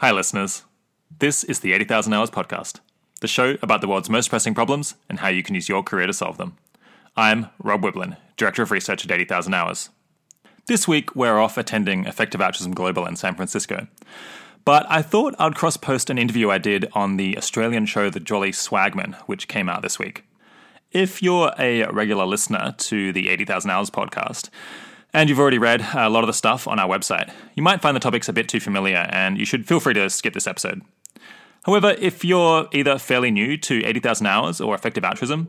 Hi, listeners. This is the 80,000 Hours Podcast, the show about the world's most pressing problems and how you can use your career to solve them. I'm Rob Wiblin, Director of Research at 80,000 Hours. This week, we're off attending Effective Altruism Global in San Francisco. But I thought I'd cross post an interview I did on the Australian show The Jolly Swagman, which came out this week. If you're a regular listener to the 80,000 Hours podcast, and you've already read a lot of the stuff on our website, you might find the topics a bit too familiar, and you should feel free to skip this episode. However, if you're either fairly new to 80,000 Hours or Effective Altruism,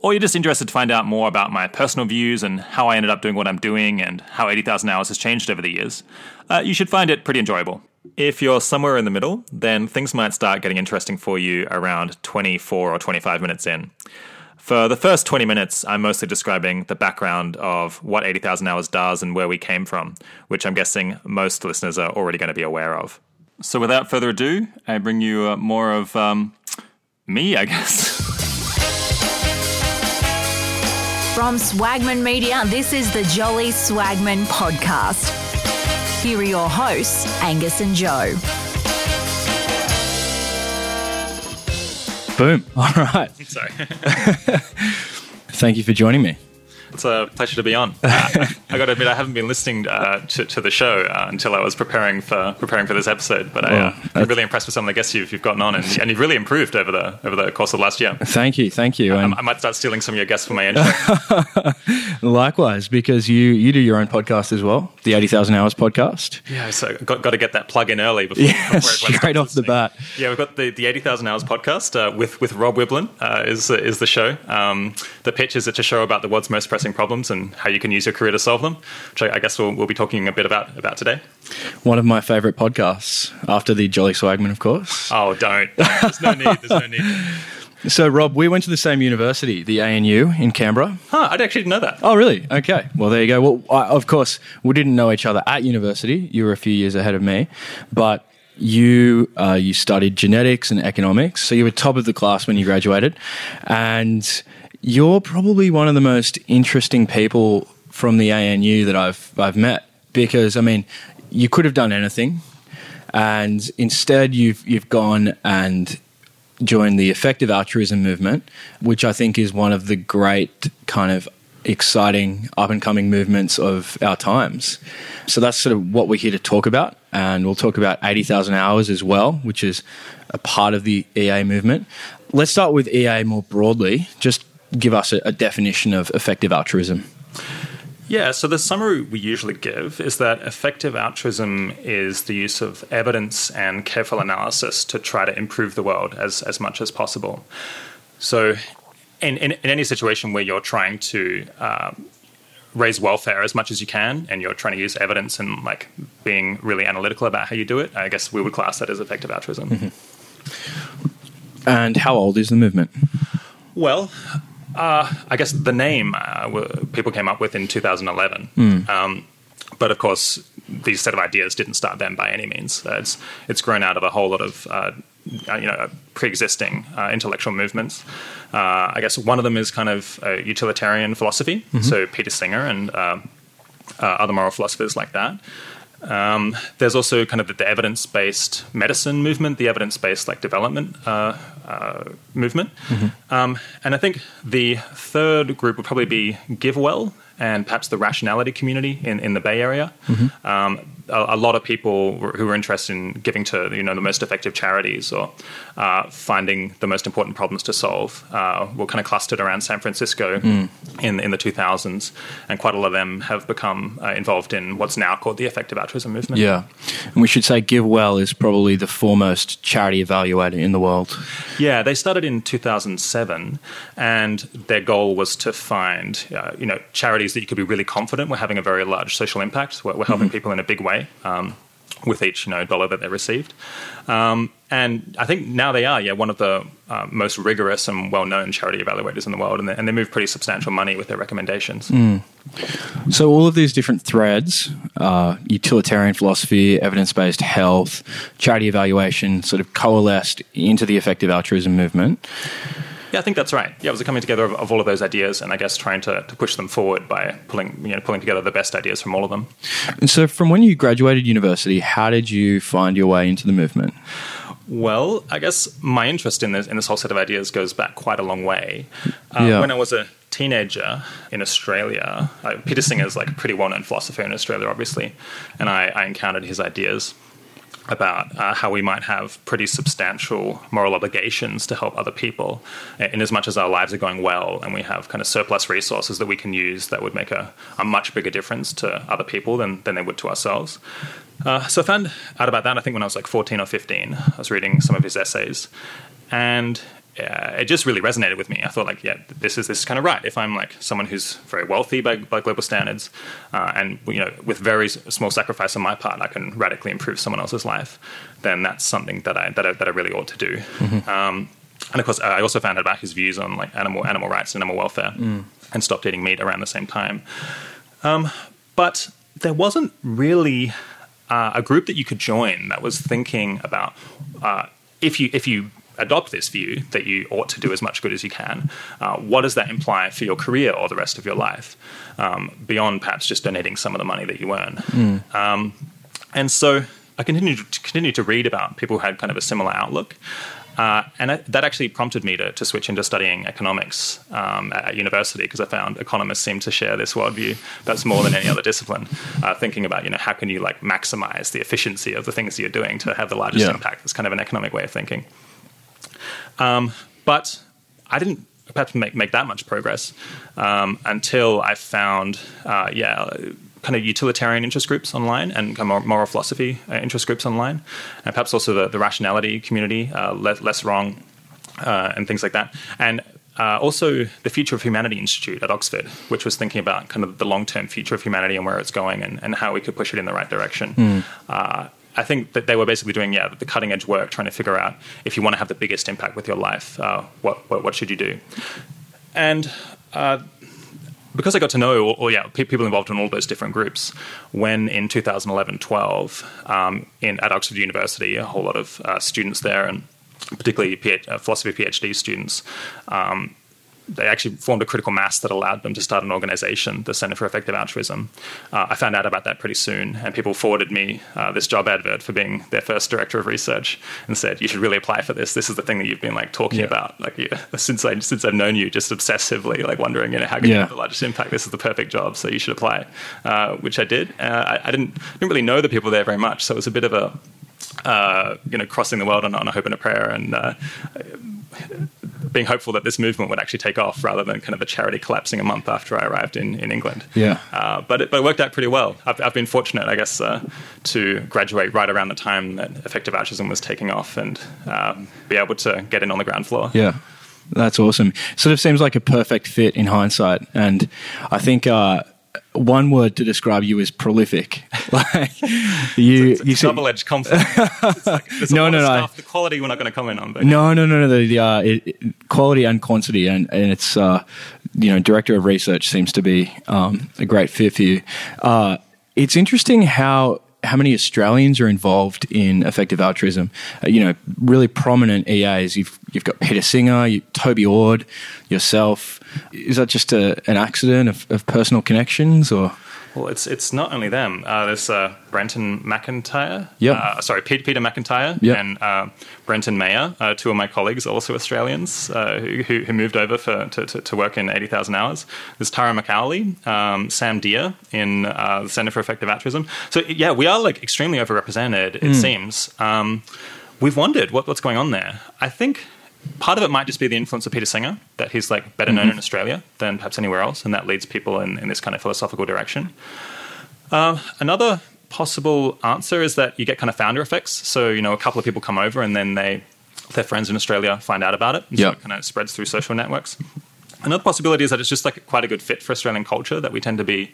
or you're just interested to find out more about my personal views and how I ended up doing what I'm doing and how 80,000 Hours has changed over the years, uh, you should find it pretty enjoyable. If you're somewhere in the middle, then things might start getting interesting for you around 24 or 25 minutes in. For the first 20 minutes, I'm mostly describing the background of what 80,000 Hours does and where we came from, which I'm guessing most listeners are already going to be aware of. So, without further ado, I bring you uh, more of um, me, I guess. From Swagman Media, this is the Jolly Swagman podcast. Here are your hosts, Angus and Joe. Boom. All right. Sorry. Thank you for joining me. It's a pleasure to be on. Uh, I got to admit, I haven't been listening uh, to, to, the show uh, until I was preparing for preparing for this episode. But I, am uh, really impressed with some of the guests you've, you've gotten on, and, and, you've really improved over the over the course of the last year. Thank you, thank you. I, I might start stealing some of your guests for my intro. Likewise, because you you do your own podcast as well, the Eighty Thousand Hours podcast. Yeah, so got, got to get that plug in early before, yeah, before straight off the bat. Yeah, we've got the, the Eighty Thousand Hours podcast uh, with with Rob Wiblin uh, is is the show. Um, the pitch is it's a show about the world's most pressing problems and how you can use your career to solve them, which I, I guess we'll, we'll be talking a bit about about today. One of my favourite podcasts after the Jolly Swagman, of course. Oh, don't. There's no need. There's no need. So, Rob, we went to the same university, the ANU in Canberra. Huh, I actually didn't know that. Oh, really? Okay. Well, there you go. Well, I, of course, we didn't know each other at university. You were a few years ahead of me, but you uh, you studied genetics and economics, so you were top of the class when you graduated, and you're probably one of the most interesting people from the ANU that I've I've met because I mean, you could have done anything, and instead you've you've gone and joined the effective altruism movement, which I think is one of the great kind of exciting up and coming movements of our times. So that's sort of what we're here to talk about. And we'll talk about 80,000 hours as well, which is a part of the EA movement. Let's start with EA more broadly. Just give us a, a definition of effective altruism. Yeah, so the summary we usually give is that effective altruism is the use of evidence and careful analysis to try to improve the world as, as much as possible. So, in, in, in any situation where you're trying to um, raise welfare as much as you can and you're trying to use evidence and like being really analytical about how you do it, I guess we would class that as effective altruism. Mm-hmm. And how old is the movement? Well, uh, I guess the name uh, people came up with in 2011. Mm. Um, but of course, these set of ideas didn't start then by any means. Uh, it's it's grown out of a whole lot of uh, uh, you know pre-existing uh, intellectual movements. I guess one of them is kind of utilitarian philosophy. Mm-hmm. So Peter Singer and other moral philosophers like that. Um, there's also kind of the, the, evidence-based medicine movement, the evidence-based like development uh, uh, movement, mm-hmm. um, and I think the third group would probably be GiveWell and perhaps the rationality community in, in the Bay Area. Mm-hmm. Um, a, a, lot of people who are interested in giving to you know the most effective charities or uh, finding the most important problems to solve uh, were kind of clustered around San Francisco mm. in in the 2000s, and quite a lot of them have become uh, involved in what's now called the effective altruism movement. Yeah, and we should say GiveWell is probably the foremost charity evaluator in the world. Yeah, they started in 2007, and their goal was to find uh, you know charities that you could be really confident were having a very large social impact, were, were helping mm-hmm. people in a big way um, with each you know dollar that they received. Um, and I think now they are, yeah, one of the uh, most rigorous and well-known charity evaluators in the world, and they, and they move pretty substantial money with their recommendations. Mm. So all of these different threads, uh, utilitarian philosophy, evidence-based health, charity evaluation, sort of coalesced into the effective altruism movement. Yeah, I think that's right. Yeah, it was a coming together of, of all of those ideas, and I guess trying to, to push them forward by pulling you know pulling together the best ideas from all of them. And so, from when you graduated university, how did you find your way into the movement? Well, I guess my interest in this in this whole set of ideas goes back quite a long way. Uh, Yeah. When I was a teenager in Australia, uh, Peter Singer is like a pretty well-known philosopher in Australia, obviously, and I, I encountered his ideas about uh, how we might have pretty substantial moral obligations to help other people in as much as our lives are going well and we have kind of surplus resources that we can use that would make a, a much bigger difference to other people than, than they would to ourselves. Uh, so I found out about that, I think, when I was like 14 or 15. I was reading some of his essays, and uh, it just really resonated with me. I thought, like, yeah, this is this is kind of right. If I'm like someone who's very wealthy by, by global standards, uh, and you know, with very small sacrifice on my part, I can radically improve someone else's life, then that's something that I that I, that I really ought to do. Um, and of course, I also found out about his views on like animal animal rights and animal welfare, and stopped eating meat around the same time. Um, but there wasn't really uh, a group that you could join that was thinking about uh, if you if you adopt this view that you ought to do as much good as you can, uh, what does that imply for your career or the rest of your life, um, beyond perhaps just donating some of the money that you earn? Um, and so I continued to, continued to read about people who had kind of a similar outlook. Uh, and that, that actually prompted me to, to switch into studying economics um, at, at university because I found economists seem to share this worldview that's more than any other discipline. Uh, thinking about you know how can you like maximize the efficiency of the things that you're doing to have the largest Yeah. impact. It's kind of an economic way of thinking. Um, but I didn't perhaps make, make that much progress um, until I found, uh, yeah, kind of utilitarian interest groups online and kind of moral philosophy uh, interest groups online, and perhaps also the, the rationality community, uh, less, LessWrong, uh, and things like that. And uh, also the Future of Humanity Institute at Oxford, which was thinking about kind of the long term future of humanity and where it's going and, and how we could push it in the right direction. Uh, I think that they were basically doing, yeah, the cutting edge work, trying to figure out if you want to have the biggest impact with your life, uh, what, what, what should you do? And uh, because I got to know, or, yeah, pe- people involved in all those different groups, when in 2011-12, um, in at Oxford University, a whole lot of uh, students there, and particularly PhD, uh, philosophy PhD students, um, they actually formed a critical mass that allowed them to start an organization, the Center for Effective Altruism. Uh, I found out about that pretty soon, and people forwarded me uh, this job advert for being their first director of research, and said, "You should really apply for this. This is the thing that you've been like talking Yeah. about, like you, since I since I've known you, just obsessively, like wondering, you know, how can you have the largest impact? This is the perfect job, so you should apply." Uh, which I did. Uh, I, I didn't didn't really know the people there very much, so it was a bit of a uh, you know, crossing the world on, on a hope and a prayer, and uh, being hopeful that this movement would actually take off, rather than kind of a charity collapsing a month after I arrived in, in England. Yeah. Uh, but it, but it worked out pretty well. I've, I've been fortunate, I guess, uh, to graduate right around the time that effective altruism was taking off, and um, be able to get in on the ground floor. Yeah. That's awesome. Sort of seems like a perfect fit in hindsight. And I think uh, one word to describe you is prolific. like you, It's a you said- double-edged conflict. It's like, No, no, no. The quality we're not going to comment on, but No, no, no, no. The, the uh, it, it- quality and quantity, and and it's uh, you know, director of research seems to be um, a great fit for you. Uh, it's interesting how how many Australians are involved in effective altruism. Uh, you know, really prominent EAs. You've you've got Peter Singer, you, Toby Ord, yourself. Is that just a, an accident of, of personal connections, or Well, it's it's not only them. Uh, there's uh, Brenton McIntyre. Yep. Uh, sorry, Pete, Peter McIntyre Yep. and uh, Brenton Mayer, uh, two of my colleagues, also Australians, uh, who, who who moved over for to, to, to work in 80,000 hours. There's Tara Mac Aulay, um, Sam Deere in uh, the Centre for Effective Altruism. So yeah, we are like extremely overrepresented. It seems. Um, we've wondered what, what's going on there. I think. Part of it might just be the influence of Peter Singer, that he's like better known in Australia than perhaps anywhere else, and that leads people in, in this kind of philosophical direction. Uh, another possible answer is that you get kind of founder effects. So, you know, a couple of people come over and then they their friends in Australia find out about it. And Yeah. So it kind of spreads through social networks. Another possibility is that it's just like quite a good fit for Australian culture, that we tend to be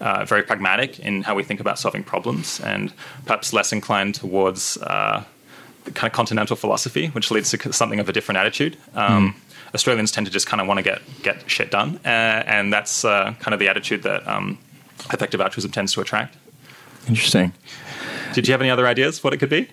uh, very pragmatic in how we think about solving problems and perhaps less inclined towards uh, kind of continental philosophy, which leads to something of a different attitude. Um, Australians tend to just kind of want to get, get shit done. Uh, and that's uh, kind of the attitude that um, effective altruism tends to attract. interesting? Did you have any other ideas what it could be?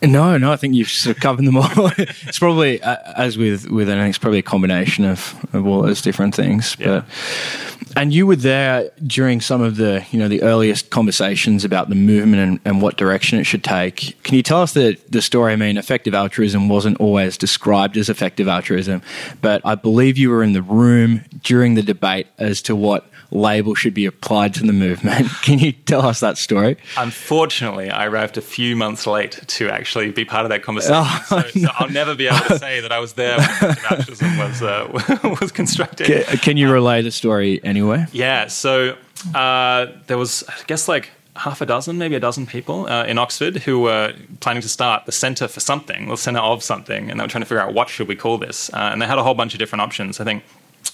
No, no, I think you've sort of covered them all. it's probably, uh, as with with anything, it's probably a combination of, of all those different things. Yeah. But and you were there during some of the you know the earliest conversations about the movement and, and what direction it should take. Can you tell us the the story? I mean, effective altruism wasn't always described as effective altruism, but I believe you were in the room during the debate as to what label should be applied to the movement. Can you tell us that story? Unfortunately, I arrived a few months late to actually be part of that conversation. Oh, so, so I'll never be able to say that I was there when altruism was, uh, was constructed. Can, can you relay the story anyway? Yeah, so uh, there was, I guess, like half a dozen, maybe a dozen people uh, in Oxford who were planning to start the Centre for something, the Centre of something, and they were trying to figure out what should we call this. Uh, and they had a whole bunch of different options. I think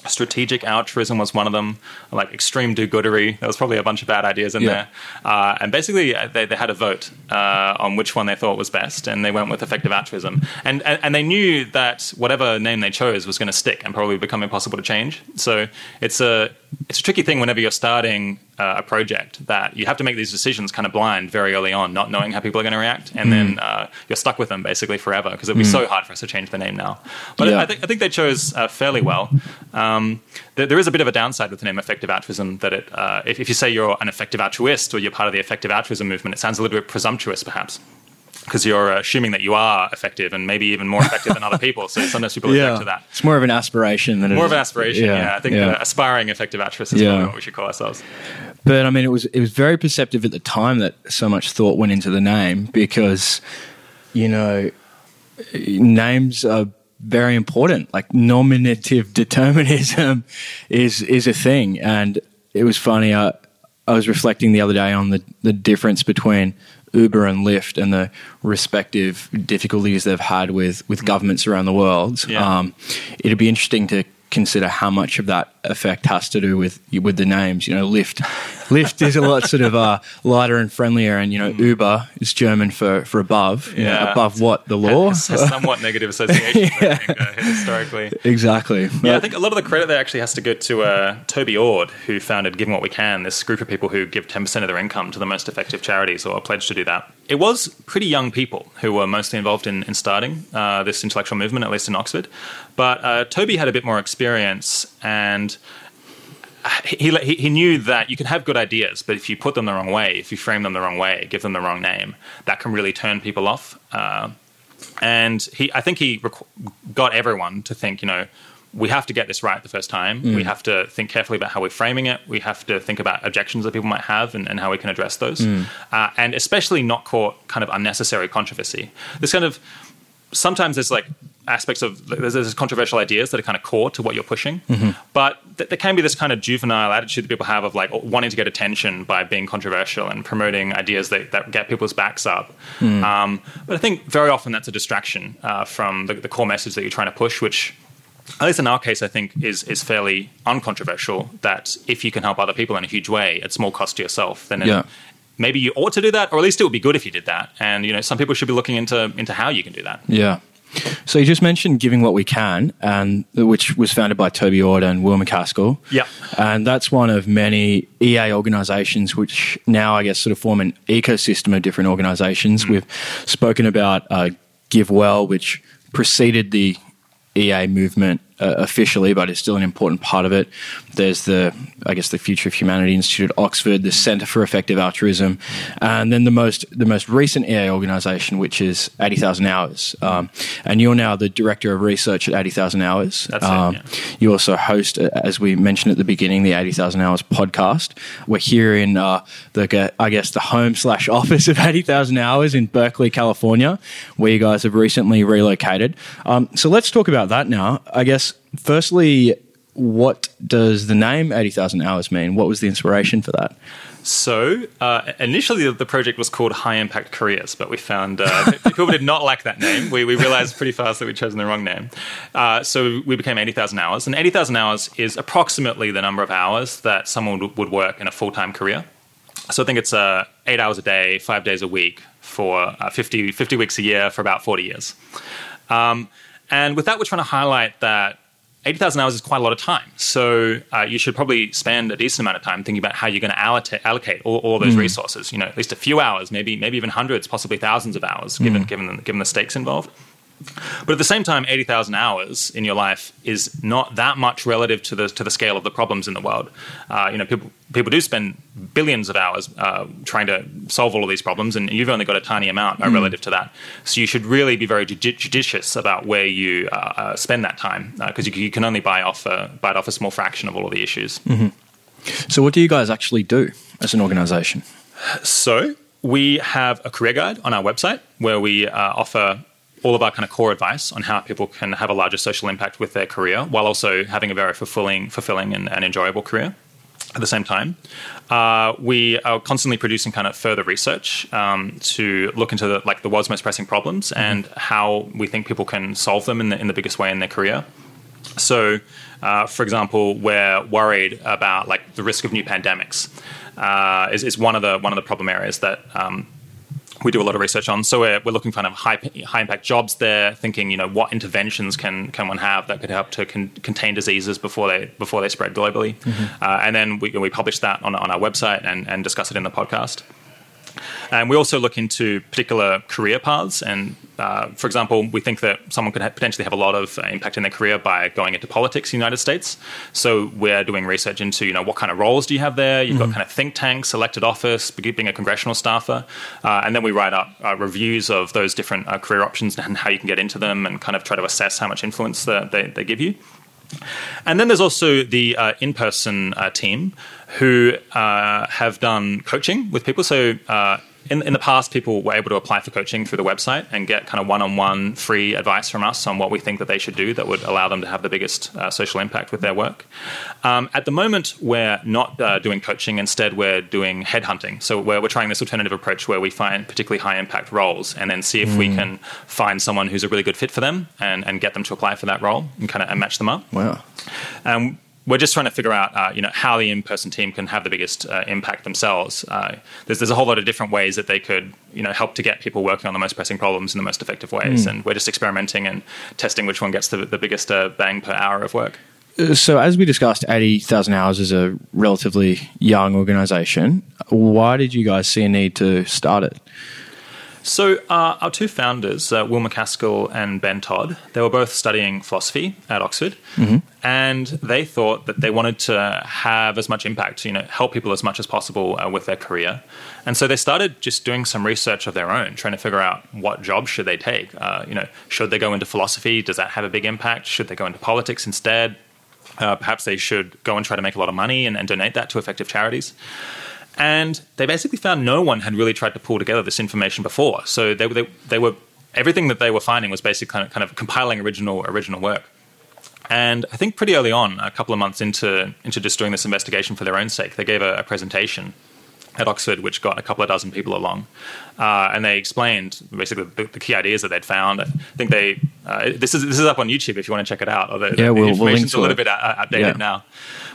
strategic altruism was one of them, like extreme do-goodery. There was probably a bunch of bad ideas in Yeah. there. Uh, and basically, uh, they, they had a vote uh, on which one they thought was best, and they went with effective altruism. And, and, and they knew that whatever name they chose was going to stick and probably become impossible to change. So it's a, it's a tricky thing whenever you're starting uh, a project that you have to make these decisions kind of blind very early on, not knowing how people are going to react, and then uh, you're stuck with them basically forever because it'd be so hard for us to change the name now. But Yeah. I, think, I think they chose uh, fairly well. Um, there, there is a bit of a downside with the name effective altruism that it, uh, if, if you say you're an effective altruist or you're part of the effective altruism movement, it sounds a little bit presumptuous perhaps. Because you're uh, assuming that you are effective and maybe even more effective than other people, so sometimes people object to that. It's more of an aspiration than it More is- of an aspiration, yeah. I think Uh, aspiring effective altruists is Yeah. probably what we should call ourselves. But I mean, it was it was very perceptive at the time that so much thought went into the name because, you know, names are very important. Like nominative determinism is is a thing, and it was funny. I I was reflecting the other day on the the difference between Uber and Lyft and the respective difficulties they've had with with governments around the world. Yeah. Um, it'd be interesting to consider how much of that effect has to do with with the names. You know, Lyft, Lyft is a lot sort of uh, lighter and friendlier, and you know, Uber is German for for above. you know, Yeah. above what the law. Has, has somewhat negative association I think, uh, historically. exactly. Yeah, I think a lot of the credit there actually has to go to uh, Toby Ord, who founded Giving What We Can, this group of people who give 10% of their income to the most effective charities or pledge to do that. It was pretty young people who were mostly involved in, in starting uh, this intellectual movement, at least in Oxford. But uh, Toby had a bit more experience and he, he, he knew that you can have good ideas, but if you put them the wrong way, if you frame them the wrong way, give them the wrong name, that can really turn people off. Uh, and he, I think he requ- got everyone to think, you know, we have to get this right the first time. We have to think carefully about how we're framing it. We have to think about objections that people might have and, and how we can address those. Uh, and especially not court kind of unnecessary controversy. This kind of sometimes there's like aspects of there's, there's controversial ideas that are kind of core to what you're pushing, but th- there can be this kind of juvenile attitude that people have of like wanting to get attention by being controversial and promoting ideas that, that get people's backs up. Um, but I think very often that's a distraction uh, from the, the core message that you're trying to push, which at least in our case, I think is is fairly uncontroversial. That if you can help other people in a huge way at small cost to yourself, then Yeah. maybe you ought to do that, or at least it would be good if you did that. And you know, some people should be looking into into how you can do that. Yeah. So you just mentioned giving what we can, and which was founded by Toby Ord and Will MacAskill. Yeah. and that's one of many EA organisations which now I guess sort of form an ecosystem of different organisations. We've spoken about uh, GiveWell, which preceded the EA movement uh, officially, but it's still an important part of it. There's the, I guess, the Future of Humanity Institute at Oxford, the Centre for Effective Altruism, and then the most the most recent EA organisation, which is Eighty Thousand Hours. Um, and you're now the director of research at Eighty Thousand Hours. That's it, Um, yeah. You also host, as we mentioned at the beginning, the Eighty Thousand Hours podcast. We're here in uh, the, I guess, the home slash office of Eighty Thousand Hours in Berkeley, California, where you guys have recently relocated. Um, so let's talk about that now. I guess, firstly, what does the name Eighty Thousand Hours mean? What was the inspiration for that? So uh, initially, the project was called High Impact Careers, but we found uh, people did not like that name. We, we realized pretty fast that we'd chosen the wrong name. Uh, so we became 80,000 hours. And 80,000 hours is approximately the number of hours that someone would- would work in a full time career. So I think it's uh, eight hours a day, five days a week for uh, 50, 50 weeks a year for about 40 years. Um, and with that, we're trying to highlight that 80,000 hours is quite a lot of time. So uh, you should probably spend a decent amount of time thinking about how you're going to allocate, allocate all, all those resources. You know, at least a few hours, maybe maybe even hundreds, possibly thousands of hours, given given given the stakes involved. But at the same time, 80,000 hours in your life is not that much relative to the, to the scale of the problems in the world. Uh, you know, people, people do spend billions of hours uh, trying to solve all of these problems, and you've only got a tiny amount uh, relative to that. So you should really be very judi- judicious about where you uh, uh, spend that time, because you, you can only buy off, uh, bite off a small fraction of all of the issues. So, what do you guys actually do as an organization? So we have a career guide on our website where we uh, offer all of our kind of core advice on how people can have a larger social impact with their career while also having a very fulfilling, fulfilling and, and enjoyable career at the same time. Uh, we are constantly producing kind of further research um, to look into the, like the world's most pressing problems and how we think people can solve them in the, in the biggest way in their career. So, uh, for example, we're worried about like the risk of new pandemics. Uh, is, is one of the one of the problem areas that um, we do a lot of research on. So we're, we're looking for kind of high high impact jobs there, thinking you know what interventions can can one have that could help to con- contain diseases before they before they spread globally, uh, and then we, we publish that on, on our website and, and discuss it in the podcast. And we also look into particular career paths. And uh, for example, we think that someone could ha- potentially have a lot of uh, impact in their career by going into politics in the United States. So we're doing research into, you know, what kind of roles do you have there? You've got kind of think tanks, elected office, being a congressional staffer. Uh, and then we write up uh, reviews of those different uh, career options and how you can get into them and kind of try to assess how much influence the, they, they give you. And then there's also the uh, in person uh, team who uh, have done coaching with people. So uh, in, in the past, people were able to apply for coaching through the website and get kind of one on one free advice from us on what we think that they should do that would allow them to have the biggest uh, social impact with their work. Um, at the moment, we're not uh, doing coaching. Instead, we're doing headhunting. So we're, we're trying this alternative approach where we find particularly high impact roles and then see if we can find someone who's a really good fit for them and, and get them to apply for that role and kind of and match them up. Wow. Um, we're just trying to figure out, uh, you know, how the in-person team can have the biggest uh, impact themselves. Uh, there's, there's a whole lot of different ways that they could, you know, help to get people working on the most pressing problems in the most effective ways. And we're just experimenting and testing which one gets the, the biggest uh, bang per hour of work. Uh, So, as we discussed, 80,000 hours is a relatively young organization. Why did you guys see a need to start it? So, uh, our two founders, uh, Will MacAskill and Ben Todd, they were both studying philosophy at Oxford, and they thought that they wanted to have as much impact, you know, help people as much as possible uh, with their career. And so they started just doing some research of their own, trying to figure out what jobs should they take. Uh, you know, should they go into philosophy? Does that have a big impact? Should they go into politics instead? Uh, perhaps they should go and try to make a lot of money and, and donate that to effective charities. And they basically found no one had really tried to pull together this information before. So they, they, they were everything that they were finding was basically kind of, kind of compiling original original work. And I think pretty early on, a couple of months into into just doing this investigation for their own sake, they gave a, a presentation at Oxford, which got a couple of dozen people along, uh, and they explained basically the, the key ideas that they'd found. I think they uh, this is this is up on YouTube if you want to check it out. Although Yeah, the, we'll- the we'll information's a little it. bit out- outdated Yeah. now.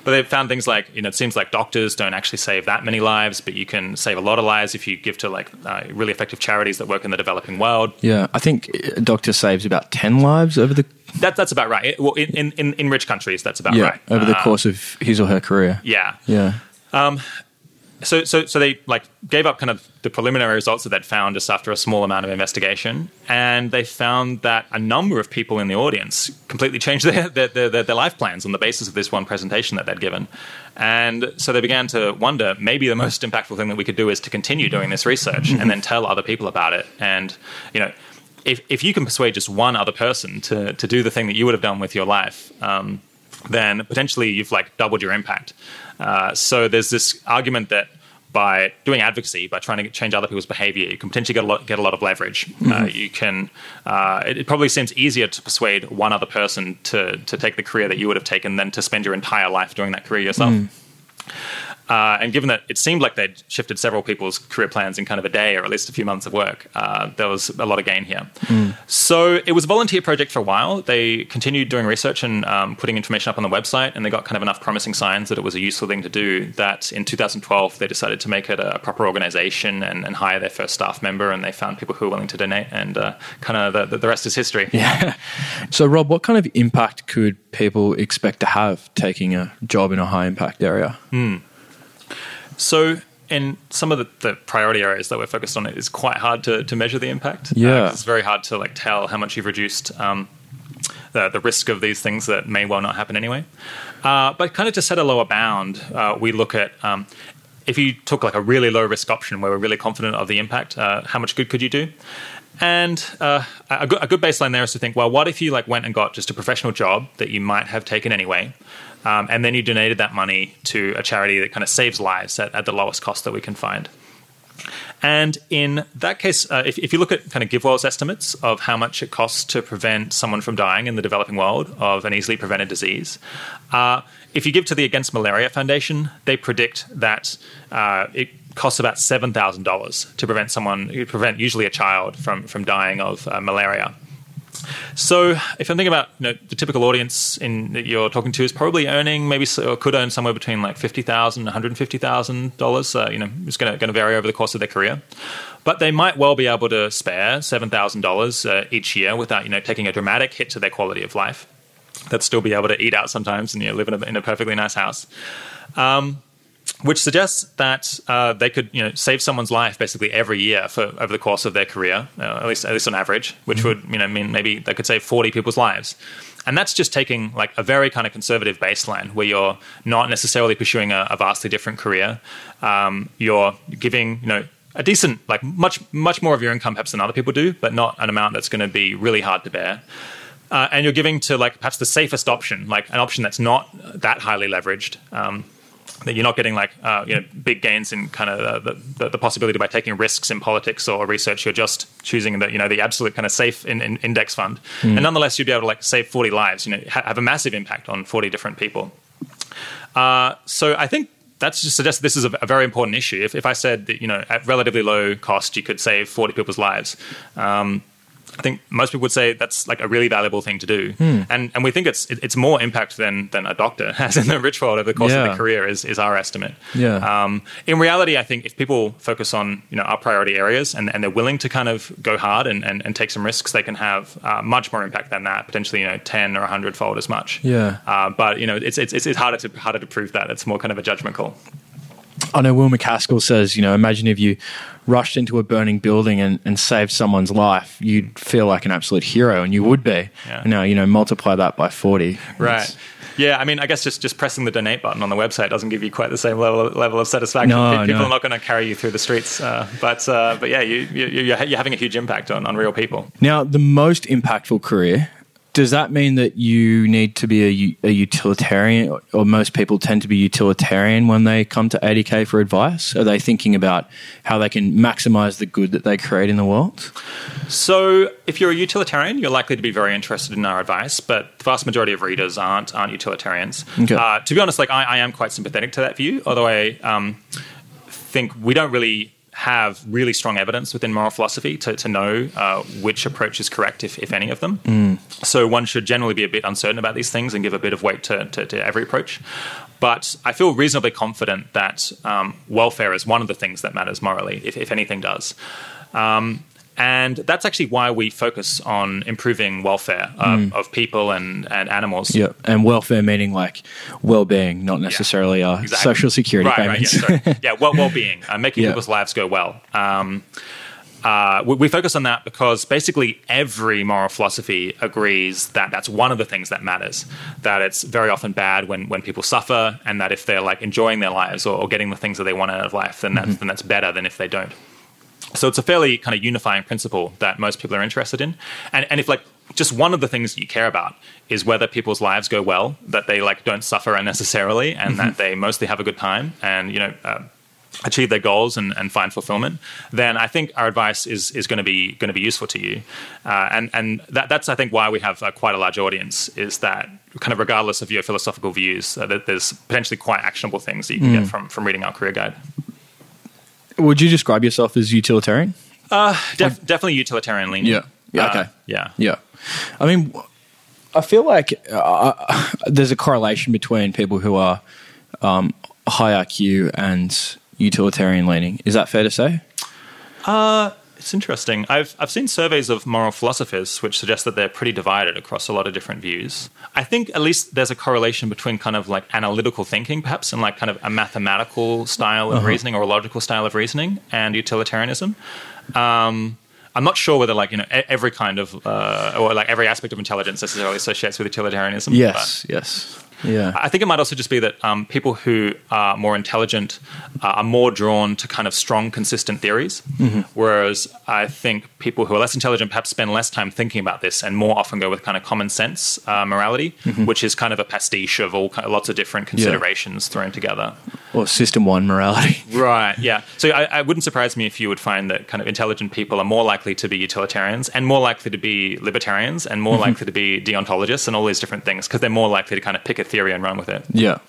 But they found things like you know it seems like doctors don't actually save that many lives, but you can save a lot of lives if you give to like uh, really effective charities that work in the developing world. Yeah, I think a doctor saves about 10 lives over the That, that's about right. Well, in, in in rich countries, that's about yeah, right. over the Uh, course of his or her career. yeah. Yeah. So so so they like gave up kind of the preliminary results that they'd found just after a small amount of investigation. And they found that a number of people in the audience completely changed their their, their, their life plans on the basis of this one presentation that they'd given. And so they began to wonder maybe the most impactful thing that we could do is to continue doing this research and then tell other people about it. And you know if, if you can persuade just one other person to, to do the thing that you would have done with your life um, then potentially you've like doubled your impact. Uh, so there's this argument that by doing advocacy, by trying to change other people's behavior, you can potentially get a lot, get a lot of leverage. Uh, you can. Uh, it, it probably seems easier to persuade one other person to to take the career that you would have taken than to spend your entire life doing that career yourself. Uh, and given that it seemed like they'd shifted several people's career plans in kind of a day or at least a few months of work, uh, there was a lot of gain here. So it was a volunteer project for a while. They continued doing research and um, putting information up on the website, and they got kind of enough promising signs that it was a useful thing to do that in 2012 they decided to make it a proper organization and, and hire their first staff member, and they found people who were willing to donate, and uh, kind of the, the rest is history. Yeah. So, Rob, what kind of impact could people expect to have taking a job in a high impact area? So, in some of the, the priority areas that we're focused on, it is quite hard to, to measure the impact. Uh, it's very hard to like tell how much you've reduced um, the, the risk of these things that may well not happen anyway. Uh, but kind of to set a lower bound, uh, we look at um, if you took like a really low risk option where we're really confident of the impact, uh, how much good could you do? And uh, a, good, a good baseline there is to think, well, what if you like went and got just a professional job that you might have taken anyway, um, and then you donated that money to a charity that kind of saves lives at, at the lowest cost that we can find. And in that case, uh, if, if you look at kind of GiveWell's estimates of how much it costs to prevent someone from dying in the developing world of an easily prevented disease, uh, if you give to the Against Malaria Foundation, they predict that uh, it costs about seven thousand dollars to prevent someone, prevent usually a child from from dying of uh, malaria. So, if I'm thinking about you know, the typical audience in, that you're talking to is probably earning maybe or could earn somewhere between like fifty thousand, one hundred fifty thousand dollars. Uh, you know, it's going to vary over the course of their career, but they might well be able to spare seven thousand uh, dollars each year without you know taking a dramatic hit to their quality of life. They'd still be able to eat out sometimes and you know, live in a, in a perfectly nice house. Um, which suggests that uh, they could, you know, save someone's life basically every year for over the course of their career, uh, at least at least on average, which would, you know, mean maybe they could save forty people's lives, and that's just taking like a very kind of conservative baseline where you're not necessarily pursuing a, a vastly different career. Um, you're giving, you know. A decent, like much, much more of your income perhaps than other people do, but not an amount that's going to be really hard to bear. Uh, and you're giving to like perhaps the safest option, like an option that's not that highly leveraged. Um, that you're not getting like uh, you know big gains in kind of the, the, the possibility by taking risks in politics or research. You're just choosing the you know the absolute kind of safe in, in index fund, and nonetheless you'd be able to like save 40 lives. You know, ha- have a massive impact on 40 different people. Uh, so I think that's just suggests this is a, a very important issue. If, if I said that you know at relatively low cost you could save 40 people's lives. Um, I think most people would say that's like a really valuable thing to do, and and we think it's it's more impact than than a doctor has in the rich world over the course of Yeah. their career is is our estimate. Yeah. Um, in reality, I think if people focus on you know our priority areas and, and they're willing to kind of go hard and, and, and take some risks, they can have uh, much more impact than that, potentially you know ten or hundred fold as much. Yeah. Uh, but you know it's, it's it's harder to harder to prove that. It's more kind of a judgment call. I know Will MacAskill says, you know, imagine if you rushed into a burning building and, and saved someone's life, you'd feel like an absolute hero, and you would be. Yeah. Now, you know, multiply that by 40. Right. It's- Yeah, I mean, I guess just, just pressing the donate button on the website doesn't give you quite the same level level of satisfaction. No, Pe- People no. are not going to carry you through the streets, uh, but uh, but yeah, you, you you're, you're having a huge impact on, on real people. Now, the most impactful career, does that mean that you need to be a utilitarian, or- or most people tend to be utilitarian when they come to 80K for advice? Are they thinking about how they can maximize the good that they create in the world? So, if you're a utilitarian, you're likely to be very interested in our advice, but the vast majority of readers aren't aren't utilitarians. Okay. Uh, to be honest, like I, I am quite sympathetic to that view, although I um, think we don't really have really strong evidence within moral philosophy to, to know uh, which approach is correct, if, if any of them. So one should generally be a bit uncertain about these things and give a bit of weight to, to, to every approach. But I feel reasonably confident that um, welfare is one of the things that matters morally, if, if anything does. Um, and that's actually why we focus on improving welfare um, of people and, and animals. Yeah, and welfare meaning like well-being, not necessarily uh, Exactly. social security right, payments. Right, yeah, yeah well, well-being, uh, making Yeah. people's lives go well. Um, uh, we, we focus on that because basically every moral philosophy agrees that that's one of the things that matters. That it's very often bad when, when people suffer, and that if they're like enjoying their lives or, or getting the things that they want out of life, then that's then that's better than if they don't. So it's a fairly kind of unifying principle that most people are interested in. And, and if like just one of the things that you care about is whether people's lives go well, that they like don't suffer unnecessarily, and that they mostly have a good time, and you know. Uh, achieve their goals and, and find fulfillment, then I think our advice is is going to be going to be useful to you, uh, and and that, that's I think why we have uh, quite a large audience is that kind of regardless of your philosophical views, uh, that there's potentially quite actionable things that you can Mm. get from from reading our career guide. Would you describe yourself as utilitarian? Def, definitely utilitarian leaning. Yeah. Yeah, Uh, okay. Yeah. Yeah. I mean, I feel like uh, there's a correlation between people who are um, high IQ and utilitarian leaning. Is that fair to say? It's interesting. I've I've seen surveys of moral philosophers which suggest that they're pretty divided across a lot of different views. I think at least there's a correlation between kind of like analytical thinking, perhaps, and like kind of a mathematical style of reasoning or a logical style of reasoning, and utilitarianism. Um, I'm not sure whether like you know every kind of uh, or like every aspect of intelligence necessarily associates with utilitarianism. Yes. Yes. Yeah. I think it might also just be that um, people who are more intelligent uh, are more drawn to kind of strong, consistent theories, whereas I think people who are less intelligent perhaps spend less time thinking about this and more often go with kind of common sense uh, morality, which is kind of a pastiche of all kind lots of different considerations thrown together. Or system one morality. Right. Yeah. So I, I wouldn't surprise me if you would find that kind of intelligent people are more likely to be utilitarians and more likely to be libertarians and more likely to be deontologists and all these different things because they're more likely to kind of pick a theory and run with it. Yeah.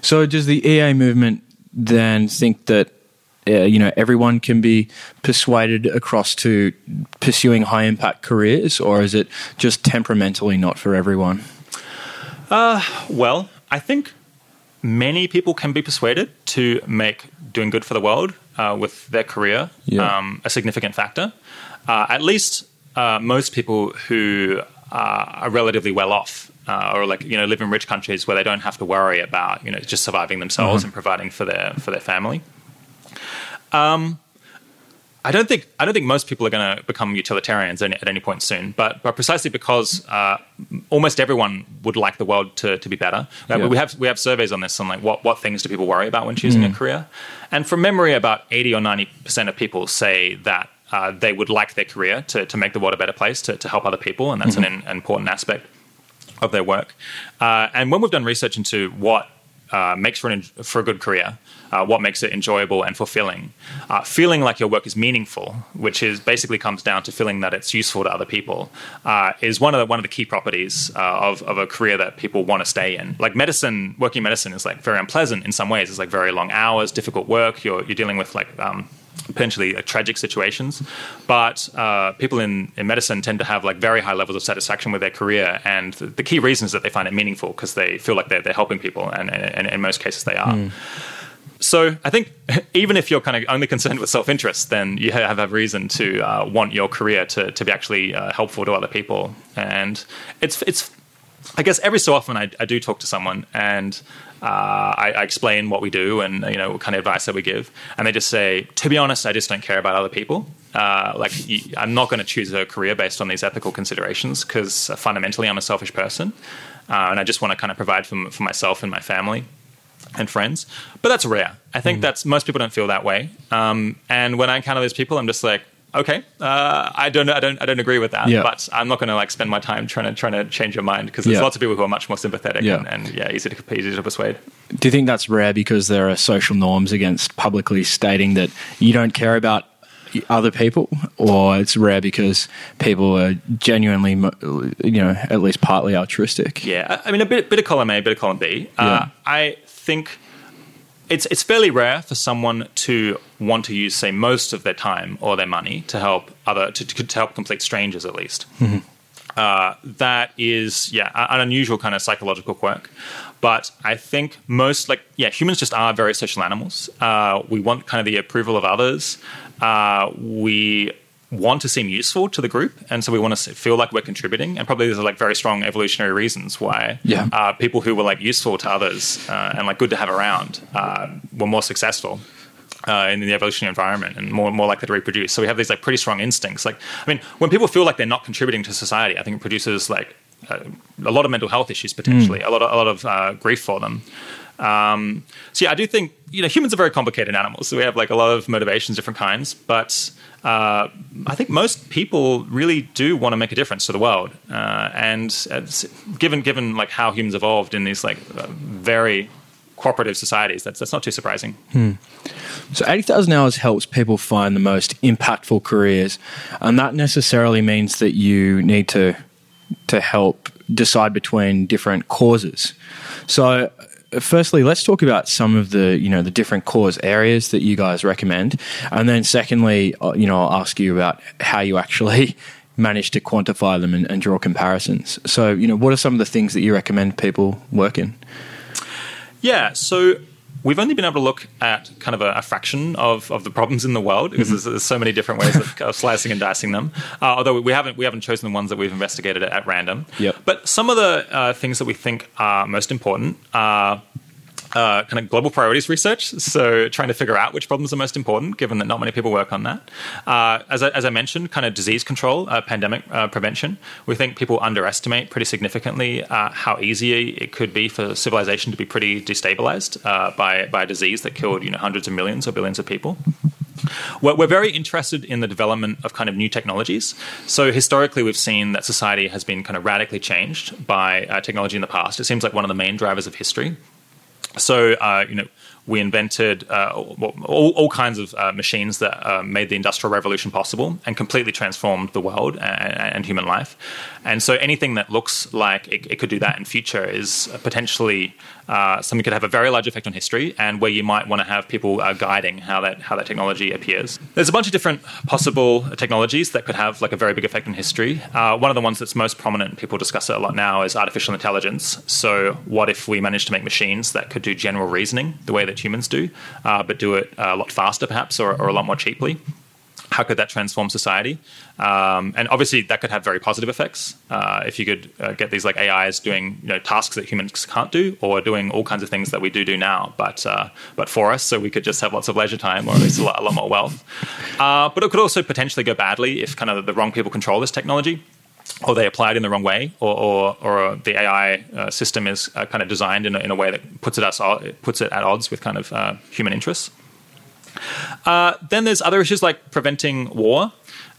So does the EA movement then think that uh, you know everyone can be persuaded across to pursuing high impact careers, or is it just temperamentally not for everyone? Well, I think many people can be persuaded to make doing good for the world uh, with their career Yeah. um, a significant factor. Uh, at least uh, most people who uh, are relatively well off. Uh, or like you know live in rich countries where they don't have to worry about you know just surviving themselves and providing for their for their family. Um, I don't think I don't think most people are going to become utilitarians any, at any point soon, but but precisely because uh, almost everyone would like the world to, to be better. Uh, Yeah. We have we have surveys on this on like what, what things do people worry about when choosing a career, and from memory, about eighty or ninety percent of people say that. Uh, they would like their career to, to make the world a better place, to, to help other people, and that's an, an important aspect of their work. Uh, and when we've done research into what uh, makes for, an, for a good career, uh, what makes it enjoyable and fulfilling, uh, feeling like your work is meaningful, which is basically comes down to feeling that it's useful to other people, uh, is one of the one of the key properties uh, of, of a career that people want to stay in. Like medicine, working medicine is like very unpleasant in some ways. It's like very long hours, difficult work. You're you're dealing with like um, potentially uh, tragic situations. But uh, people in, in medicine tend to have like very high levels of satisfaction with their career, and the, the key reason is that they find it meaningful because they feel like they're, they're helping people, and, and, and in most cases they are. So I think even if you're kind of only concerned with self-interest, then you have a reason to uh, want your career to, to be actually uh, helpful to other people. And it's it's I guess every so often I, I do talk to someone and uh, I, I explain what we do and you know what kind of advice that we give, and they just say, "To be honest, I just don't care about other people. Uh, like you, I'm not going to choose a career based on these ethical considerations because uh, fundamentally I'm a selfish person, uh, and I just want to kind of provide for, for myself and my family." and friends. But that's rare. I think Mm. that's most people don't feel that way. Um, and when I encounter those people, I'm just like, okay, uh, I don't, I don't, I don't agree with that. Yeah. But I'm not going to like spend my time trying to trying to change your mind because there's Yeah. lots of people who are much more sympathetic Yeah. and, and yeah, easy to easy to persuade. Do you think that's rare because there are social norms against publicly stating that you don't care about other people, or it's rare because people are genuinely, you know, at least partly altruistic? Yeah, I mean a bit, bit of column A, bit of column B. Uh. I think it's it's fairly rare for someone to want to use, say, most of their time or their money to help other to, to, to help complete strangers at least. Uh, that is, yeah, an unusual kind of psychological quirk. But I think most, like, yeah, humans just are very social animals. Uh, we want kind of the approval of others. Uh, we want to seem useful to the group, and so we want to feel like we're contributing. And probably there's like very strong evolutionary reasons why Yeah. uh, people who were like useful to others uh, and like good to have around uh, were more successful uh, in the evolutionary environment and more more likely to reproduce. So we have these like pretty strong instincts. Like I mean, when people feel like they're not contributing to society, I think it produces like uh, a lot of mental health issues potentially, a lot of a lot of uh, grief for them. Um, so yeah, I do think you know humans are very complicated animals. So we have like a lot of motivations, different kinds, but. Uh, I think most people really do want to make a difference to the world, uh, and given given like how humans evolved in these like uh, very cooperative societies. That's that's not too surprising. So 80,000 hours helps people find the most impactful careers. And that necessarily means that you need to to help decide between different causes. So firstly, let's talk about some of the, you know, the different cause areas that you guys recommend. And then secondly, uh, you know, I'll ask you about how you actually manage to quantify them and, and draw comparisons. So, you know, what are some of the things that you recommend people work in? Yeah, so we've only been able to look at kind of a, a fraction of, of the problems in the world because there's, there's so many different ways of, of slicing and dicing them. Uh, although we haven't we haven't chosen the ones that we've investigated at, at random. Yep. But some of the uh, things that we think are most important are. Uh, kind of global priorities research, so trying to figure out which problems are most important, given that not many people work on that. Uh, as, I, as I mentioned, kind of disease control, uh, pandemic uh, prevention. We think people underestimate pretty significantly uh, how easy it could be for civilization to be pretty destabilized uh, by by a disease that killed you know hundreds of millions or billions of people. We're, very interested in the development of kind of new technologies. So historically, we've seen that society has been kind of radically changed by uh, technology in the past. It seems like one of the main drivers of history. So, uh, you know, we invented uh, all, all, kinds of uh, machines that uh, made the industrial revolution possible and completely transformed the world and, and human life. And so, anything that looks like it, it could do that in future is potentially uh, something could have a very large effect on history, and where you might want to have people uh, guiding how that how that technology appears. There's a bunch of different possible technologies that could have like a very big effect on history. Uh, one of the ones that's most prominent, people discuss it a lot now, is artificial intelligence. So, what if we managed to make machines that could do general reasoning the way that humans do, uh, but do it a lot faster, perhaps, or, or a lot more cheaply? How could that transform society? Um, and obviously, that could have very positive effects. Uh, if you could uh, get these like AIs doing you know tasks that humans can't do, or doing all kinds of things that we do do now, but uh, but for us, so we could just have lots of leisure time, or at least a lot, a lot more wealth. Uh, but it could also potentially go badly if kind of the wrong people control this technology or they apply it in the wrong way, or, or, or the AI uh, system is uh, kind of designed in a, in a way that puts it, us, puts it at odds with kind of uh, human interests. Uh, then there's other issues like preventing war.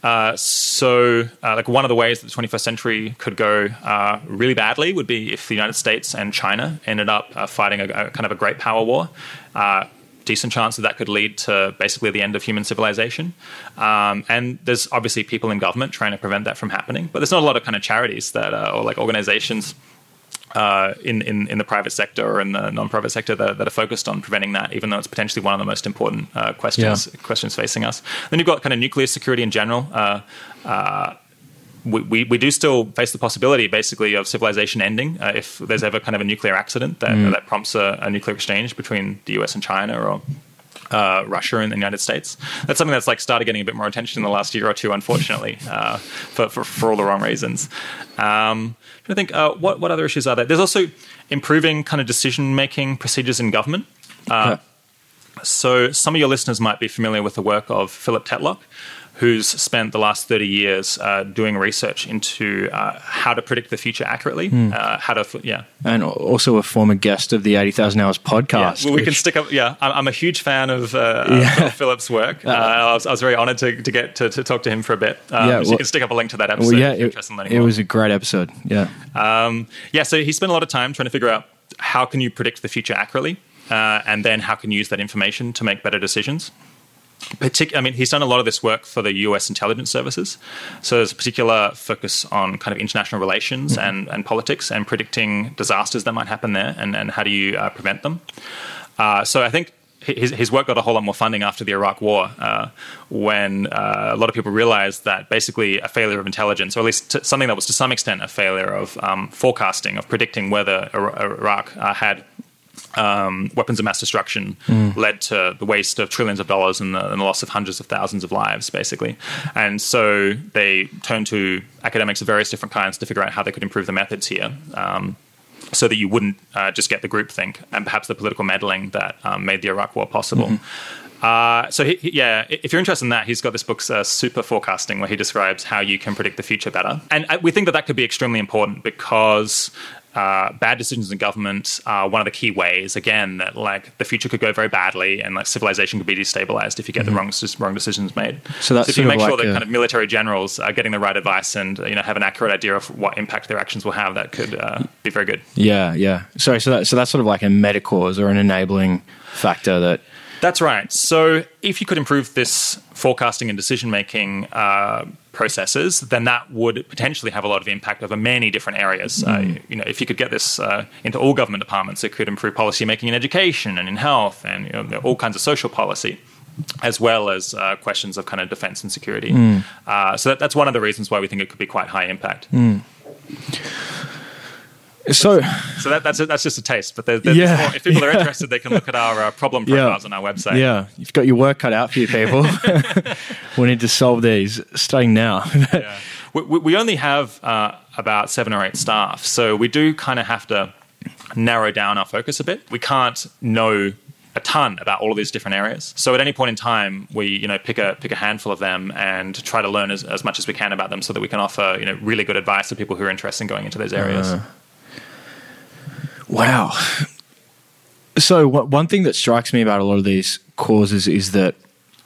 Uh, so, uh, like one of the ways that the 21st century could go uh, really badly would be if the United States and China ended up uh, fighting a, a, kind of a great power war. Uh, decent chance that that could lead to basically the end of human civilization. Um, and there's obviously people in government trying to prevent that from happening, but there's not a lot of kind of charities that or like organizations uh, in, in, in the private sector or in the non-profit sector that, that, are focused on preventing that, even though it's potentially one of the most important uh, questions yeah. questions facing us. Then you've got kind of nuclear security in general. Uh, uh we, we, we, do still face the possibility, basically, of civilization ending uh, if there's ever kind of a nuclear accident that, mm. that prompts a, a, nuclear exchange between the US and China or uh, Russia and the United States. That's something that's like started getting a bit more attention in the last year or two, unfortunately, uh, for, for, for all the wrong reasons. Um, I think uh, what what other issues are there? There's also improving kind of decision making procedures in government. Uh. So some of your listeners might be familiar with the work of Philip Tetlock, who's spent the last 30 years uh, doing research into uh, how to predict the future accurately. Mm. Uh, how to, yeah. And also a former guest of the 80,000 Hours podcast. Yeah, well, we which... can stick up, yeah. I'm, I'm a huge fan of, uh, yeah. of Philip's work. Uh, I was, I, was, very honored to, to get to, to, talk to him for a bit. Um, yeah, well, so you can stick up a link to that episode well, yeah, it, it was a great episode. Yeah. Um, yeah, so he spent a lot of time trying to figure out how can you predict the future accurately? Uh, and then how can you use that information to make better decisions? Partic- I mean, he's done a lot of this work for the US intelligence services. So there's a particular focus on kind of international relations mm-hmm. and, and politics and predicting disasters that might happen there and, and how do you uh, prevent them. Uh, so I think his, his, work got a whole lot more funding after the Iraq War, uh, when uh, a lot of people realized that basically a failure of intelligence, or at least t- something that was to some extent a failure of um, forecasting, of predicting whether Iraq uh, had um, weapons of mass destruction mm. led to the waste of trillions of dollars and the, and the, loss of hundreds of thousands of lives, basically. And so they turned to academics of various different kinds to figure out how they could improve the methods here. Um, so that you wouldn't uh, just get the groupthink and perhaps the political meddling that um, made the Iraq War possible. Mm-hmm. Uh, so he, he, yeah, if you're interested in that, he's got this book, uh, Superforecasting, where he describes how you can predict the future better. And uh, we think that that could be extremely important because uh, bad decisions in government are one of the key ways, again, that like the future could go very badly and like civilization could be destabilized if you get the wrong wrong decisions made. Mm-hmm. So that's if you make sure like that a- kind of military generals are getting the right advice and you know have an accurate idea of what impact their actions will have, that could uh, be very good. Yeah, yeah. Sorry, so that, so that's sort of like a meta cause or an enabling factor that. That's right. So if you could improve this forecasting and decision making uh, processes, then that would potentially have a lot of impact over many different areas. Uh, you know, if you could get this uh, into all government departments, it could improve policy making in education and in health and you know, all kinds of social policy. As well as uh, questions of kind of defense and security. Uh, so that, that's one of the reasons why we think it could be quite high impact. So, So that, that's, that's just a taste. But there, there's Yeah, more. if people are interested, they can look at our uh, problem Yeah. profiles on our website. yeah, you've got your work cut out for you people. we need to solve these starting now. Yeah. We, we we only have uh, about seven or eight staff, so we do kind of have to narrow down our focus a bit. We can't know a ton about all of these different areas. So at any point in time, we you know pick a pick a handful of them and try to learn as, as much as we can about them, so that we can offer you know really good advice to people who are interested in going into those areas. Uh, Wow. So, what, one thing that strikes me about a lot of these causes is that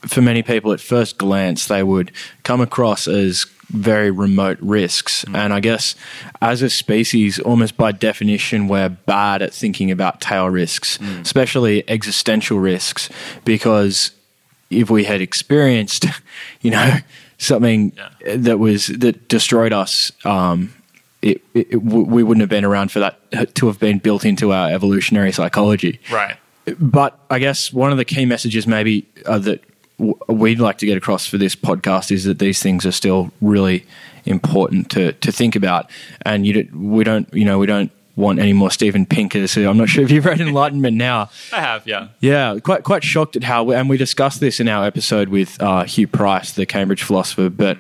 for many people, at first glance, they would come across as very remote risks. And I guess as a species, almost by definition, we're bad at thinking about tail risks, especially existential risks, because if we had experienced, you know, something Yeah. that was that destroyed us, um, it, it, we wouldn't have been around for that to have been built into our evolutionary psychology. Right. But I guess one of the key messages, maybe uh, that w- we'd like to get across for this podcast, is that these things are still really important to to think about, and you we don't, you know, we don't want any more Steven Pinker. So I'm not sure if you've read Enlightenment now. I have, yeah. Yeah, quite quite shocked at how, and we discussed this in our episode with uh, Huw Price, the Cambridge philosopher. But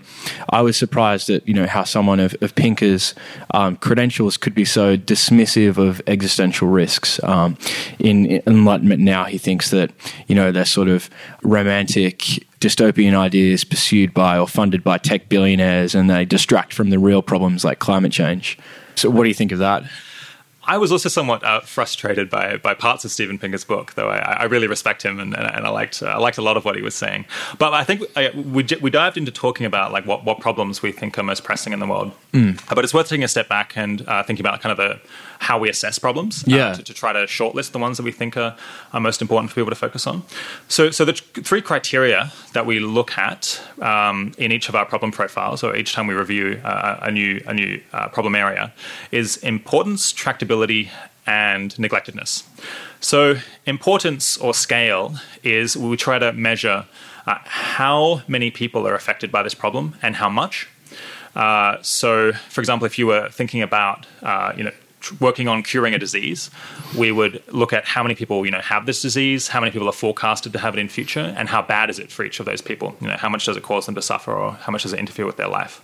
I was surprised at you know how someone of, of Pinker's um, credentials could be so dismissive of existential risks. Um, in, in Enlightenment now, he thinks that you know they're sort of romantic dystopian ideas pursued by or funded by tech billionaires, and they distract from the real problems like climate change. So, what do you think of that? I was also somewhat uh, frustrated by by parts of Steven Pinker's book, though I, I really respect him and, and, I liked uh, I liked a lot of what he was saying. But I think uh, we we dived into talking about like what, what problems we think are most pressing in the world. Uh, but it's worth taking a step back and uh, thinking about kind of the how we assess problems. uh, to, to try to shortlist the ones that we think are, are most important for people to focus on. So so the t- three criteria that we look at um, in each of our problem profiles, or each time we review uh, a new a new uh, problem area, is importance, tractability, and neglectedness. So importance or scale is we try to measure uh, how many people are affected by this problem and how much. Uh, so, for example, if you were thinking about, uh, you know, working on curing a disease, we would look at how many people, you know, have this disease, how many people are forecasted to have it in future, and how bad is it for each of those people. You know, how much does it cause them to suffer, or how much does it interfere with their life.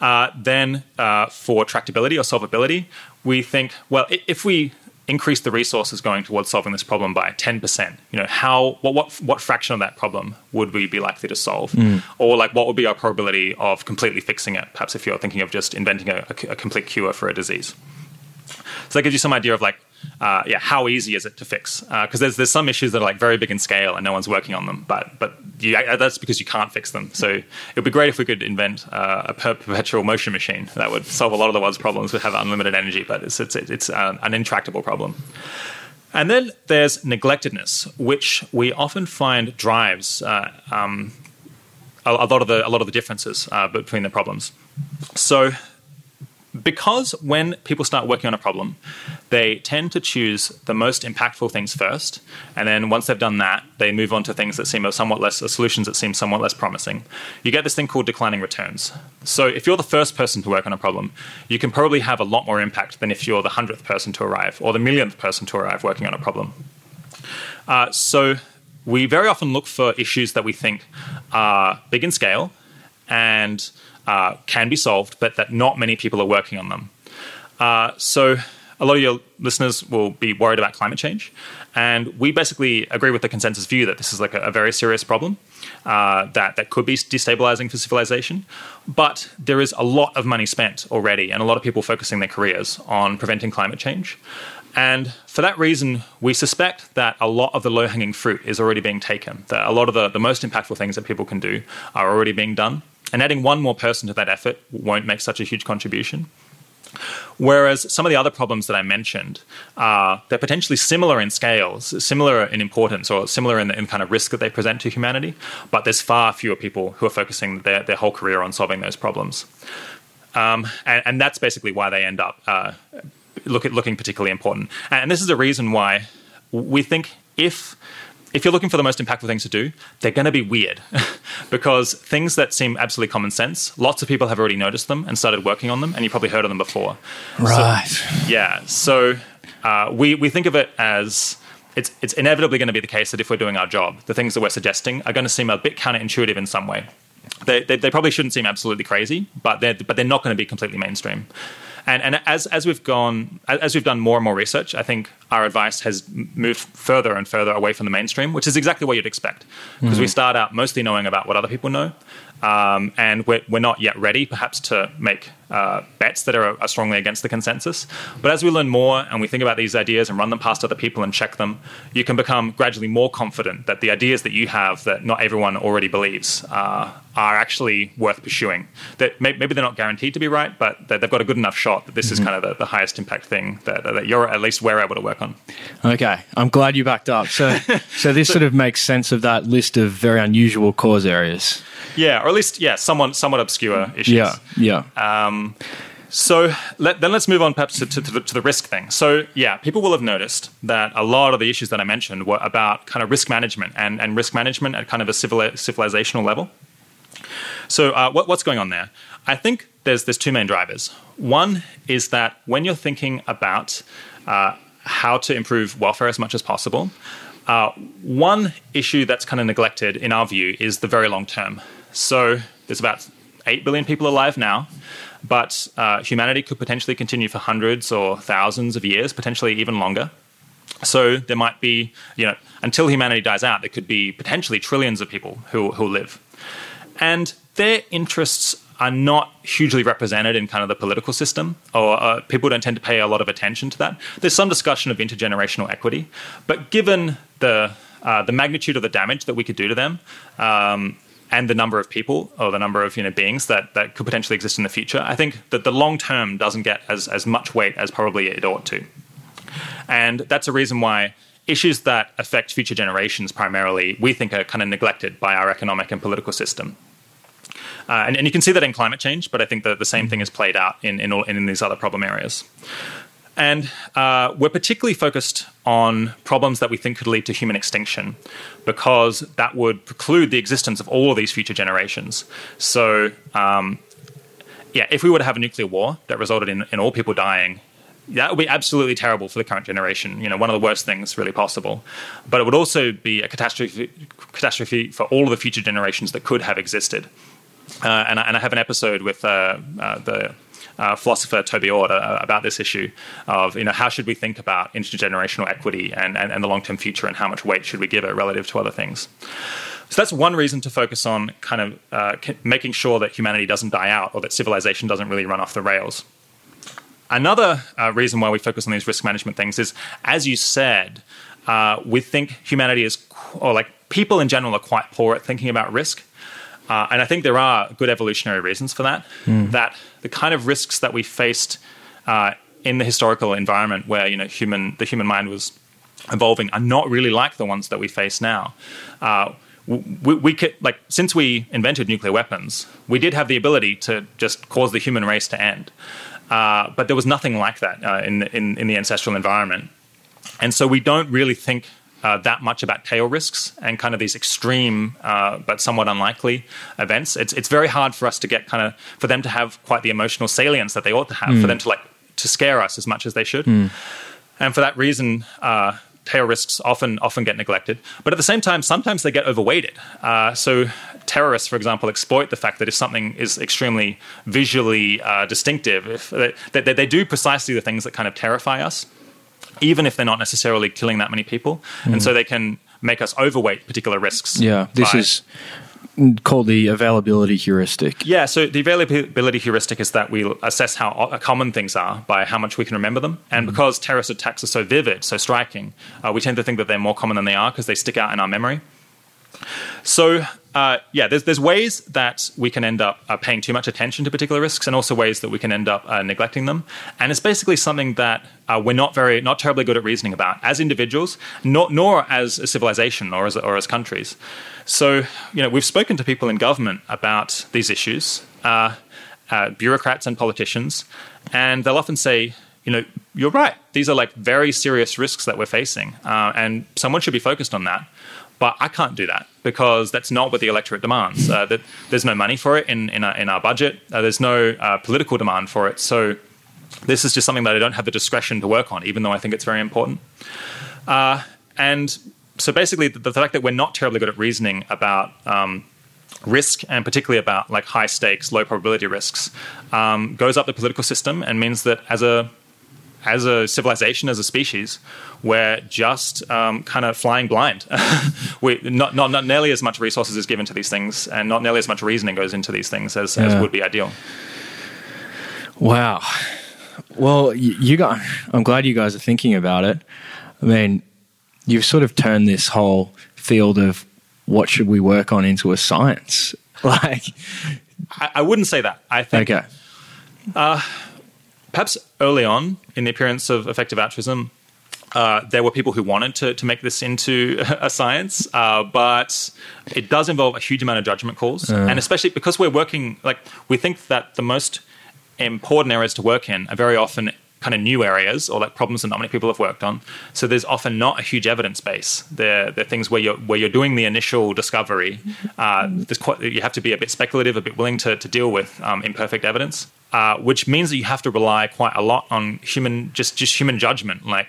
Uh, then, uh, for tractability or solvability, we think, well, if we increase the resources going towards solving this problem by 10%, you know, how, what, what, what fraction of that problem would we be likely to solve? Mm. Or like, what would be our probability of completely fixing it? Perhaps if you're thinking of just inventing a, a, a complete cure for a disease. So that gives you some idea of like, uh, yeah, how easy is it to fix? Because there's there's some issues that are like very big in scale and no one's working on them, but but you, uh, that's because you can't fix them. So it would be great if we could invent uh, a per- perpetual motion machine that would solve a lot of the world's problems. Would have unlimited energy, but it's it's it's uh, an intractable problem. And then there's neglectedness, which we often find drives uh, um, a, a lot of the a lot of the differences uh, between the problems. So because when people start working on a problem, they tend to choose the most impactful things first, and then once they've done that, they move on to things that seem somewhat less, solutions that seem somewhat less promising. You get this thing called declining returns. So if you're the first person to work on a problem, you can probably have a lot more impact than if you're the hundredth person to arrive or the millionth person to arrive working on a problem. Uh, so we very often look for issues that we think are big in scale and uh, can be solved, but that not many people are working on them. Uh, so a lot of your listeners will be worried about climate change. And we basically agree with the consensus view that this is like a, a very serious problem uh, that, that could be destabilizing for civilization. But there is a lot of money spent already, and a lot of people focusing their careers on preventing climate change. And for that reason, we suspect that a lot of the low hanging fruit is already being taken, that a lot of the, the most impactful things that people can do are already being done. And adding one more person to that effort won't make such a huge contribution. Whereas some of the other problems that I mentioned, uh, they're potentially similar in scales, similar in importance, or similar in the in kind of risk that they present to humanity, but there's far fewer people who are focusing their, their whole career on solving those problems. Um, and, and, that's basically why they end up uh, look at, looking particularly important. And this is a reason why we think if if you're looking for the most impactful things to do, they're going to be weird because things that seem absolutely common sense, lots of people have already noticed them and started working on them, and you probably heard of them before. Right. So, yeah. So uh, we, we think of it as it's, it's inevitably going to be the case that if we're doing our job, the things that we're suggesting are going to seem a bit counterintuitive in some way. They, they, they probably shouldn't seem absolutely crazy, but they're, but they're not going to be completely mainstream. And, and as, as we've gone, as we've done more and more research, I think our advice has moved further and further away from the mainstream, which is exactly what you'd expect. Because mm-hmm. we start out mostly knowing about what other people know, um, and we're, we're not yet ready, perhaps, to make uh, bets that are, are, strongly against the consensus. But as we learn more and we think about these ideas and run them past other people and check them, you can become gradually more confident that the ideas that you have that not everyone already believes uh, are actually worth pursuing. That may, maybe they're not guaranteed to be right, but they've got a good enough shot that this mm-hmm. is kind of the, the, highest impact thing that, that you're at least we're able to work on. Okay, I'm glad you backed up. So, so this sort of makes sense of that list of very unusual cause areas. Yeah, or at least yeah, somewhat somewhat obscure issues. Yeah, yeah. Um, so let, then let's move on perhaps to, to, to, the, to, the, risk thing. So yeah, people will have noticed that a lot of the issues that I mentioned were about kind of risk management and, and risk management at kind of a civil, civilizational level. So uh, what, what's going on there? I think there's there's two main drivers. One is that when you're thinking about uh, how to improve welfare as much as possible, uh, one issue that's kind of neglected in our view is the very long term. So there's about 8 billion people alive now, but uh, humanity could potentially continue for hundreds or thousands of years, potentially even longer. So there might be, you know, until humanity dies out, there could be potentially trillions of people who, who live. And their interests are not hugely represented in kind of the political system, or uh, people don't tend to pay a lot of attention to that. There's some discussion of intergenerational equity, but given the uh, the magnitude of the damage that we could do to them, um, and the number of people or the number of you know beings that, that could potentially exist in the future, I think that the long term doesn't get as, as much weight as probably it ought to. And that's a reason why issues that affect future generations primarily, we think are kind of neglected by our economic and political system. Uh, and, and, you can see that in climate change, but I think that the same thing is played out in, in, all, in these other problem areas. And uh, we're particularly focused on problems that we think could lead to human extinction because that would preclude the existence of all of these future generations. So, um, yeah, if we were to have a nuclear war that resulted in, in all people dying, that would be absolutely terrible for the current generation. You know, one of the worst things really possible. But it would also be a catastrophe, catastrophe for all of the future generations that could have existed. Uh, and, I, and, I, have an episode with uh, uh, the uh, philosopher Toby Ord uh, about this issue of you know how should we think about intergenerational equity and, and, and the long term future and how much weight should we give it relative to other things. So that's one reason to focus on kind of uh, making sure that humanity doesn't die out or that civilization doesn't really run off the rails. Another uh, reason why we focus on these risk management things is, as you said, uh, we think humanity is, or like people in general, are quite poor at thinking about risk. Uh, and I think there are good evolutionary reasons for that. Mm. That the kind of risks that we faced uh, in the historical environment where you know human the human mind was evolving are not really like the ones that we face now. Uh, we, we, could like since we invented nuclear weapons, we did have the ability to just cause the human race to end. Uh, but there was nothing like that uh, in, in in the ancestral environment, and so we don't really think uh, that much about tail risks and kind of these extreme uh, but somewhat unlikely events. It's it's very hard for us to get kind of for them to have quite the emotional salience that they ought to have mm. for them to like to scare us as much as they should. Mm. And for that reason, uh, tail risks often often get neglected, but at the same time, sometimes they get overweighted. Uh, so terrorists, for example, exploit the fact that if something is extremely visually uh, distinctive, if they, they, they do precisely the things that kind of terrify us, even if they're not necessarily killing that many people, and so mm. they can make us overweight particular risks. Yeah, this is called the availability heuristic. Yeah, so the availability heuristic is that we assess how o- common things are by how much we can remember them. And mm-hmm. because terrorist attacks are so vivid, so striking, uh, we tend to think that they're more common than they are because they stick out in our memory. So, uh, yeah, there's, there's ways that we can end up uh, paying too much attention to particular risks, and also ways that we can end up uh, neglecting them. And it's basically something that uh, we're not very, not terribly good at reasoning about as individuals, nor, nor as a civilization or as, or as countries. So, you know, we've spoken to people in government about these issues, uh, uh, bureaucrats and politicians, and they'll often say, you know, you're right. These are like very serious risks that we're facing, and someone should be focused on that. But I can't do that because that's not what the electorate demands. Uh, that there's no money for it in in our, in our budget. Uh, there's no uh, political demand for it. So this is just something that I don't have the discretion to work on, even though I think it's very important. Uh, and so basically, the, the fact that we're not terribly good at reasoning about um, risk and particularly about like high stakes, low probability risks um, goes up the political system and means that as a as a civilization, as a species, we're just um, kind of flying blind. we not, not not nearly as much resources is given to these things, and not nearly as much reasoning goes into these things as, as would be ideal. Wow. Well, you got. I'm glad you guys are thinking about it. I mean, you've sort of turned this whole field of what should we work on into a science. Like, I, I wouldn't say that. I think okay, perhaps early on in the appearance of effective altruism, uh, there were people who wanted to, to make this into a science, uh, but it does involve a huge amount of judgment calls. And especially because we're working, like, we think that the most important areas to work in are very often kind of new areas or like problems that not many people have worked on. So there's often not a huge evidence base. They're, they're things where you're, where you're doing the initial discovery. Uh, there's quite, you have to be a bit speculative, a bit willing to, to deal with um, imperfect evidence, uh, which means that you have to rely quite a lot on human, just, just human judgment. Like,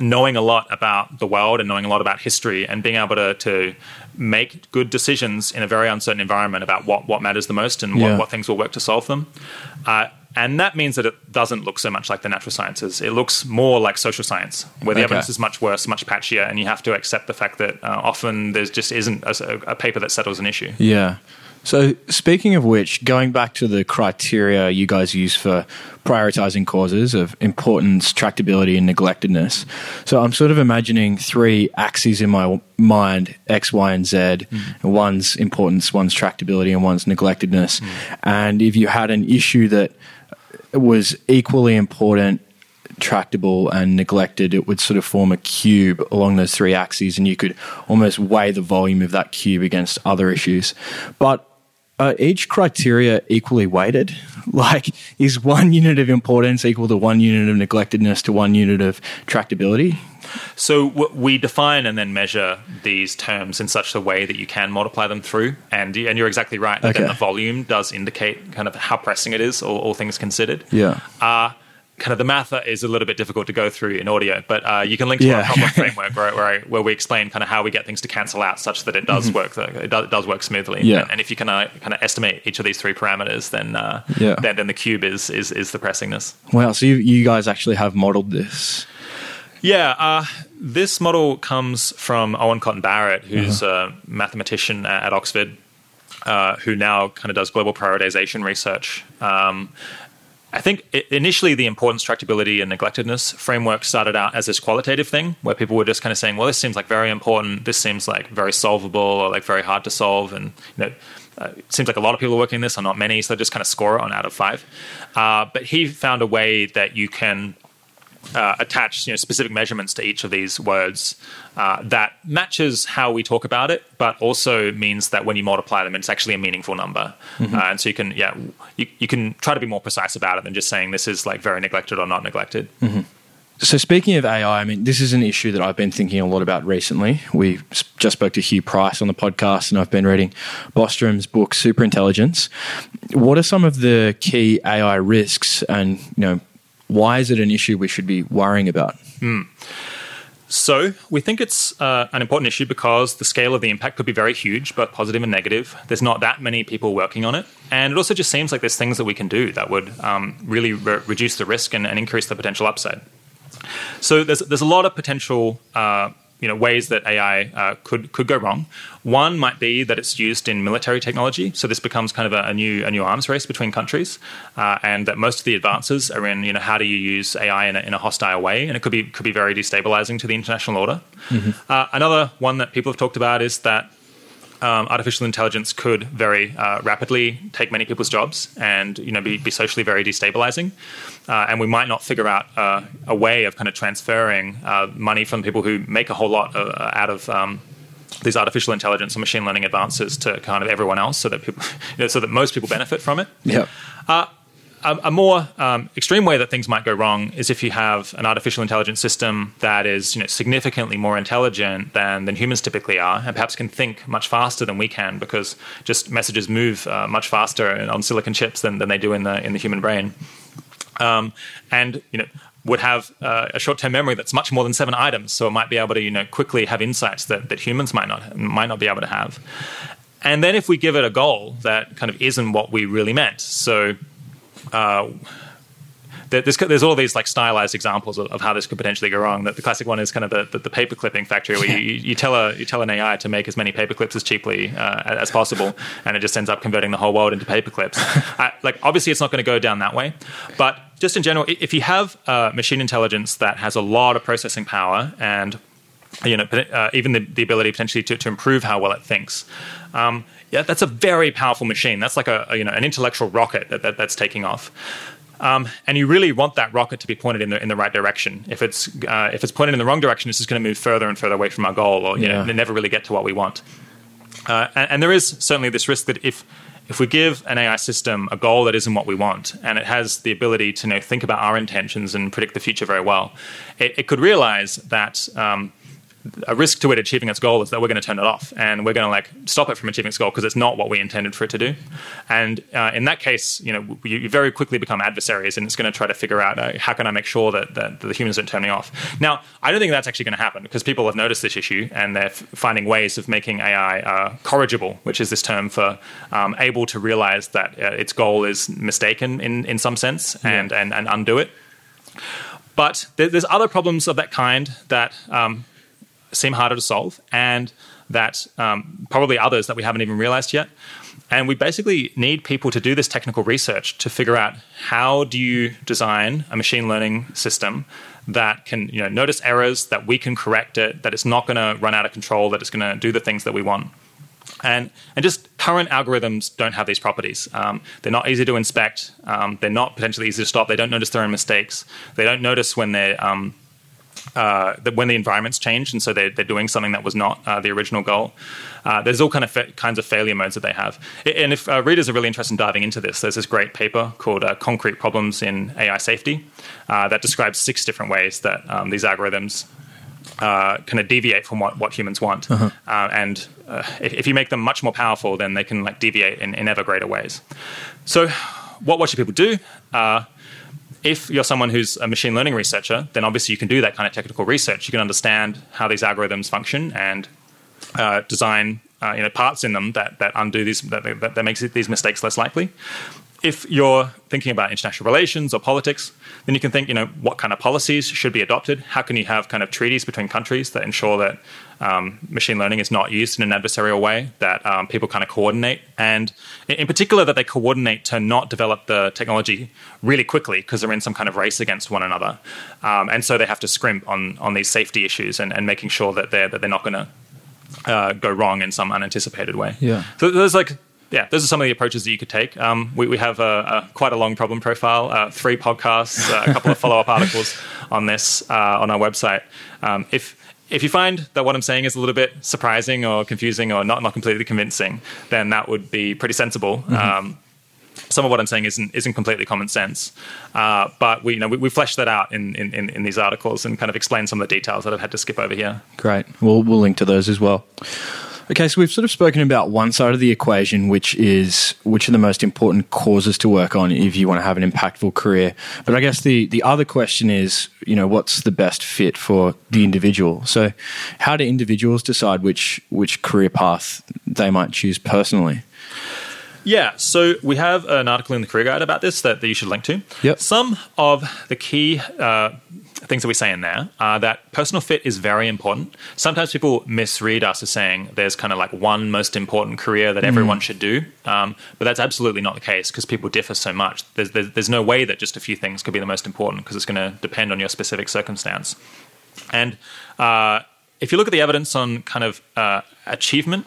knowing a lot about the world and knowing a lot about history and being able to, to make good decisions in a very uncertain environment about what, what matters the most and Yeah. what, what things will work to solve them. Uh, and that means that it doesn't look so much like the natural sciences. It looks more like social science, where the Okay. evidence is much worse, much patchier, and you have to accept the fact that uh, often there just isn't a, a paper that settles an issue. yeah. So, speaking of which, going back to the criteria you guys use for prioritizing causes of importance, tractability, and neglectedness. So, I'm sort of imagining three axes in my mind X, Y, and Z. Hmm. One's importance, one's tractability, and one's neglectedness. Hmm. And if you had an issue that was equally important, tractable, and neglected, it would sort of form a cube along those three axes, and you could almost weigh the volume of that cube against other issues. But are each criteria equally weighted? Like, is one unit of importance equal to one unit of neglectedness to one unit of tractability? So w- we define and then measure these terms in such a way that you can multiply them through, and and you're exactly right. Okay. the volume does indicate kind of how pressing it is, all, all things considered. Yeah. Uh, kind of the math is a little bit difficult to go through in audio, but uh, you can link to Yeah. our problem framework where, where, I, where we explain kind of how we get things to cancel out such that it does work. It does, it does work smoothly. Mm-hmm. Yeah. And, and if you can uh, kind of estimate each of these three parameters, then uh, Yeah. then, then the cube is is, is the pressingness. Wow. So you, you guys actually have modeled this. Yeah, uh, this model comes from Owen Cotton-Barratt, who's Uh-huh. a mathematician at, at Oxford, uh, who now kind of does global prioritization research. Um, I think initially the importance, tractability, and neglectedness framework started out as this qualitative thing where people were just kind of saying, well, this seems like very important, this seems like very solvable or like very hard to solve. And, you know, uh, it seems like a lot of people are working on this or not many, so just kind of score it on out of five. Uh, but he found a way that you can uh, attach you know, specific measurements to each of these words uh, that matches how we talk about it, but also means that when you multiply them, it's actually a meaningful number. Uh, and so you can, yeah, you, you can try to be more precise about it than just saying this is like very neglected or not neglected. So speaking of AI, I mean, this is an issue that I've been thinking a lot about recently. We just spoke to Huw Price on the podcast, and I've been reading Bostrom's book Superintelligence. What are some of the key AI risks, and you know, why is it an issue we should be worrying about? So we think it's uh, an important issue because the scale of the impact could be very huge, both positive and negative. There's not that many people working on it, and it also just seems like there's things that we can do that would um, really re- reduce the risk and, and, increase the potential upside. So there's there's a lot of potential. Uh, you know ways that AI uh, could could go wrong. One might be that it's used in military technology, so this becomes kind of a, a new a new arms race between countries, uh, and that most of the advances are in you know how do you use AI in a, in a hostile way, and it could be could be very destabilizing to the international order. Mm-hmm. Uh, another one that people have talked about is that um, artificial intelligence could very uh, rapidly take many people's jobs and you know be, be socially very destabilizing. Uh, and we might not figure out uh, a way of kind of transferring uh, money from people who make a whole lot uh, out of um, these artificial intelligence and machine learning advances to kind of everyone else, so that people, you know, so that most people benefit from it. Yeah. A, a more um, extreme way that things might go wrong is if you have an artificial intelligence system that is you know, significantly more intelligent than, than humans typically are, and perhaps can think much faster than we can because just messages move uh, much faster on silicon chips than, than they do in the in the human brain. Um, and you know would have uh, a short-term memory that's much more than seven items, so it might be able to you know quickly have insights that, that humans might not might not be able to have. And then if we give it a goal that kind of isn't what we really meant, so uh, there's, there's all these like stylized examples of, of, how this could potentially go wrong. The, the classic one is kind of the, the, the paper clipping factory where you, you, tell a you tell an AI to make as many paper clips as cheaply uh, as possible, and it just ends up converting the whole world into paper clips. uh, like obviously, it's not going to go down that way, but just in general, if you have uh, machine intelligence that has a lot of processing power and you know uh, even the, the ability potentially to, to improve how well it thinks. Um, yeah, that's a very powerful machine. That's like a, a you know an intellectual rocket that, that that's taking off. Um, and you really want that rocket to be pointed in the in the right direction. If it's uh, if it's pointed in the wrong direction, it's just going to move further and further away from our goal, or you yeah. know, never really get to what we want. Uh, and, and, there is certainly this risk that if if we give an AI system a goal that isn't what we want, and it has the ability to you know, think about our intentions and predict the future very well, it, it could realize that um, a risk to it achieving its goal is that we're going to turn it off and we're going to like stop it from achieving its goal because it's not what we intended for it to do. And uh, in that case, you know, you, you, very quickly become adversaries, and it's going to try to figure out uh, how can I make sure that, that, the humans don't turn me off. Now, I don't think that's actually going to happen because people have noticed this issue and they're f- finding ways of making AI uh, corrigible, which is this term for um, able to realize that uh, its goal is mistaken in in some sense and yeah. and, and undo it. But there's other problems of that kind that um, seem harder to solve, and that um, probably others that we haven't even realized yet. And we basically need people to do this technical research to figure out how do you design a machine learning system that can you know notice errors, that we can correct it, that it's not going to run out of control, that it's going to do the things that we want. And, and just current algorithms don't have these properties. Um, they're not easy to inspect. Um, they're not potentially easy to stop. They don't notice their own mistakes. They don't notice when they're um, uh, that when the environments changed, and so they're, they're doing something that was not uh, the original goal. Uh, there's all kind of fa- kinds of failure modes that they have. And if uh, readers are really interested in diving into this, there's this great paper called uh, "Concrete Problems in AI Safety" uh, that describes six different ways that um, these algorithms kind of deviate from what, what humans want. Uh-huh. and if, if, you make them much more powerful, then they can like deviate in, in ever greater ways. So, what what should people do? If you're someone who's a machine learning researcher, then obviously you can do that kind of technical research. You can understand how these algorithms function and uh, design uh, you know parts in them that that undo these that, that, that makes these mistakes less likely if you're thinking about international relations or politics, then you can think, you know, what kind of policies should be adopted? How can you have kind of treaties between countries that ensure that um, machine learning is not used in an adversarial way, that um, people kind of coordinate, and in particular, that they coordinate to not develop the technology really quickly because they're in some kind of race against one another, um, and so they have to scrimp on on these safety issues and, and making sure that they're that they're not going to uh, go wrong in some unanticipated way. Yeah. So there's like yeah, those are some of the approaches that you could take. Um, we, we, have a, a, quite a long problem profile, uh, three podcasts, uh, a couple of follow up articles on this uh, on our website. Um, if if you find that what I'm saying is a little bit surprising or confusing or not, not completely convincing, then that would be pretty sensible. Mm-hmm. Um, some of what I'm saying isn't isn't completely common sense, uh, but we you know we, we fleshed that out in, in, in these articles and kind of explain some of the details that I've had to skip over here. Great, we'll we'll link to those as well. Okay, so we've sort of spoken about one side of the equation, which is which are the most important causes to work on if you want to have an impactful career. But I guess the the other question is, you know, what's the best fit for the individual? So, how do individuals decide which which career path they might choose personally? Yeah, so we have an article in the Career Guide about this that, that you should link to. Yep. Some of the key uh, things that we say in there are that personal fit is very important. Sometimes people misread us as saying there's kind of like one most important career that everyone should do, um, but that's absolutely not the case because people differ so much. There's, there's, there's no way that just a few things could be the most important because it's going to depend on your specific circumstance. And uh, if you look at the evidence on kind of uh, achievement,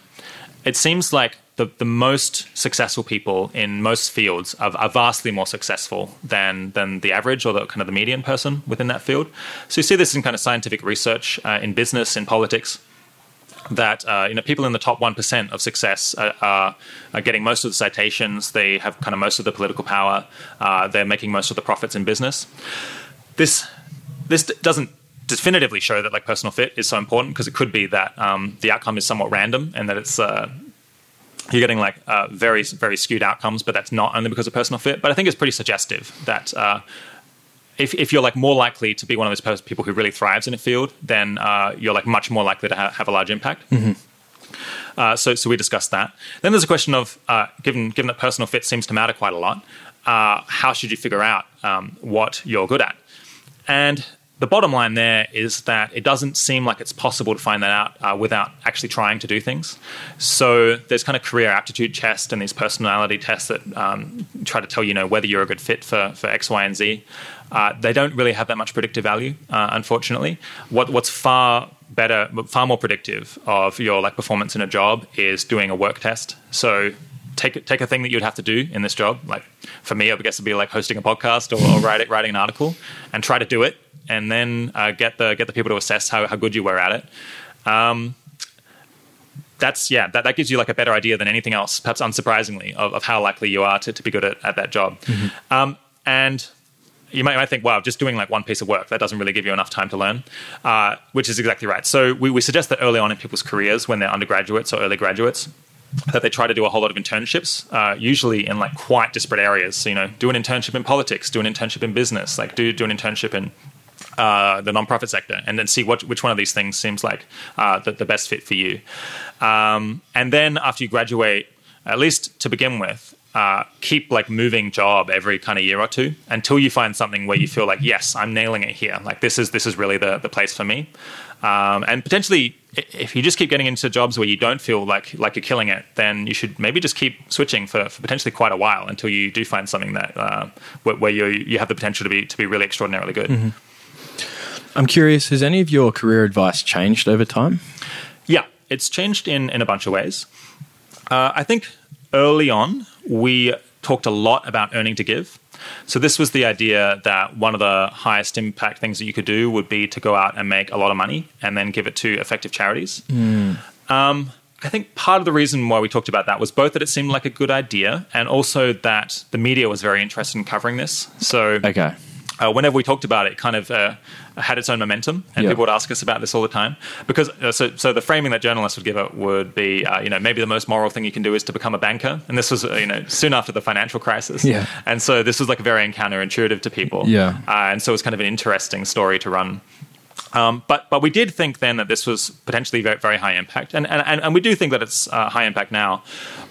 it seems like the, the most successful people in most fields are, are, vastly more successful than than the average or the kind of the median person within that field. So you see this in kind of scientific research, uh, in business, in politics. That uh, you know, people in the top one percent of success are, are, are, getting most of the citations. They have kind of most of the political power. Uh, they're making most of the profits in business. This this doesn't definitively show that like personal fit is so important because it could be that um, the outcome is somewhat random and that it's uh, you're getting like uh, very very skewed outcomes, but that's not only because of personal fit. But I think it's pretty suggestive that uh, if if you're like more likely to be one of those people who really thrives in a field, then uh, you're like much more likely to ha- have a large impact. Mm-hmm. Uh, so so we discussed that. Then there's a question of uh, given given that personal fit seems to matter quite a lot, uh, how should you figure out um, what you're good at? And the bottom line there is that it doesn't seem like it's possible to find that out uh, without actually trying to do things. So there's kind of career aptitude tests and these personality tests that um, try to tell you know whether you're a good fit for, for X, Y, and Z. Uh, they don't really have that much predictive value, uh, unfortunately. What, what's far better, far more predictive of your like performance in a job is doing a work test. So take take a thing that you'd have to do in this job. Like for me, I guess it'd be like hosting a podcast or, or writing writing an article, and try to do it and then uh, get the get the people to assess how, how good you were at it. Um, that's yeah, that, that gives you like a better idea than anything else, perhaps unsurprisingly, of, of how likely you are to, to be good at, at that job. Mm-hmm. Um, and you might, might, think, wow, just doing like one piece of work, that doesn't really give you enough time to learn, uh, which is exactly right. So we, we suggest that early on in people's careers, when they're undergraduates or early graduates, that they try to do a whole lot of internships, uh, usually in like quite disparate areas. So, you know, do an internship in politics, do an internship in business, like do, do an internship in uh, the nonprofit sector and then see what, which one of these things seems like uh, the, the, best fit for you. Um, and then after you graduate, at least to begin with, uh, keep like moving job every kind of year or two until you find something where you feel like yes i'm nailing it here like this is this is really the, the place for me um, and potentially if you just keep getting into jobs where you don't feel like like you're killing it then you should maybe just keep switching for, for potentially quite a while until you do find something that uh, where, where you you have the potential to be to be really extraordinarily good mm-hmm. I'm curious, has any of your career advice changed over time? Yeah, it's changed in, in a bunch of ways. Uh, I think early on, we talked a lot about earning to give. So, this was the idea that one of the highest impact things that you could do would be to go out and make a lot of money and then give it to effective charities. Mm. Um, I think part of the reason why we talked about that was both that it seemed like a good idea and also that the media was very interested in covering this. So, okay uh, whenever we talked about it, it kind of uh, had its own momentum, and yep. people would ask us about this all the time. Because uh, so, so the framing that journalists would give it would be, uh, you know, maybe the most moral thing you can do is to become a banker, and this was, uh, you know, soon after the financial crisis. Yeah. And so this was like very counterintuitive to people. Yeah. Uh, and so it was kind of an interesting story to run. Um, but but we did think then that this was potentially very, very high impact, and, and and we do think that it's uh, high impact now.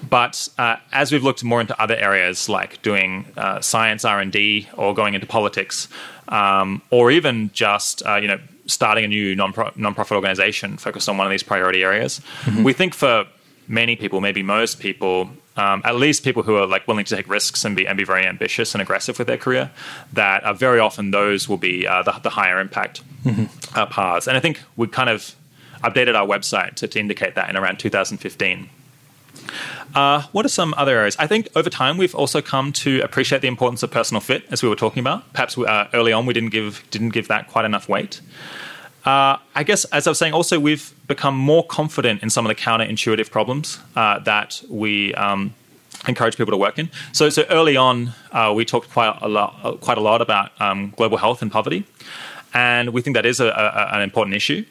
But uh, as we've looked more into other areas like doing uh, science R and D or going into politics, um, or even just uh, you know starting a new non nonprofit organization focused on one of these priority areas, mm-hmm. we think for many people, maybe most people, um, at least people who are like willing to take risks and be and be very ambitious and aggressive with their career, that uh, very often those will be uh, the, the, higher impact mm-hmm. uh, paths. And I think we kind of updated our website to, to indicate that in around 2015. Uh, what are some other areas? I think over time we've also come to appreciate the importance of personal fit, as we were talking about. Perhaps uh, early on we didn't give didn't give that quite enough weight. Uh, I guess, as I was saying, also we've become more confident in some of the counterintuitive problems uh, that we um, encourage people to work in. So, so early on, uh, we talked quite a lot, uh, quite a lot about um, global health and poverty, and we think that is a, a, an important issue.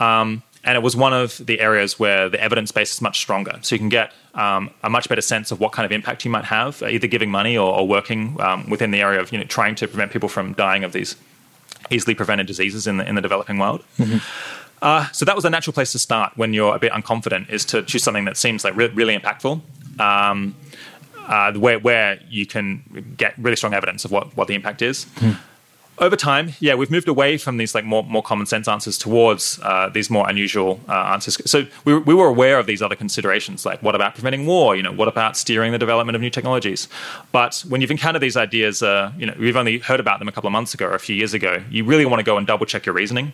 Um, and it was one of the areas where the evidence base is much stronger. So you can get um, a much better sense of what kind of impact you might have, either giving money or, or working um, within the area of you know trying to prevent people from dying of these easily prevented diseases in the in the developing world. Mm-hmm. Uh, so that was a natural place to start when you're a bit unconfident, is to choose something that seems like re- really impactful. Um, uh, where where you can get really strong evidence of what, what the impact is. Over time, yeah, we've moved away from these like more more common sense answers towards uh, these more unusual uh, answers. So we, we were aware of these other considerations, like what about preventing war? You know, what about steering the development of new technologies? But when you've encountered these ideas, uh, you know, we've only heard about them a couple of months ago or a few years ago. You really want to go and double check your reasoning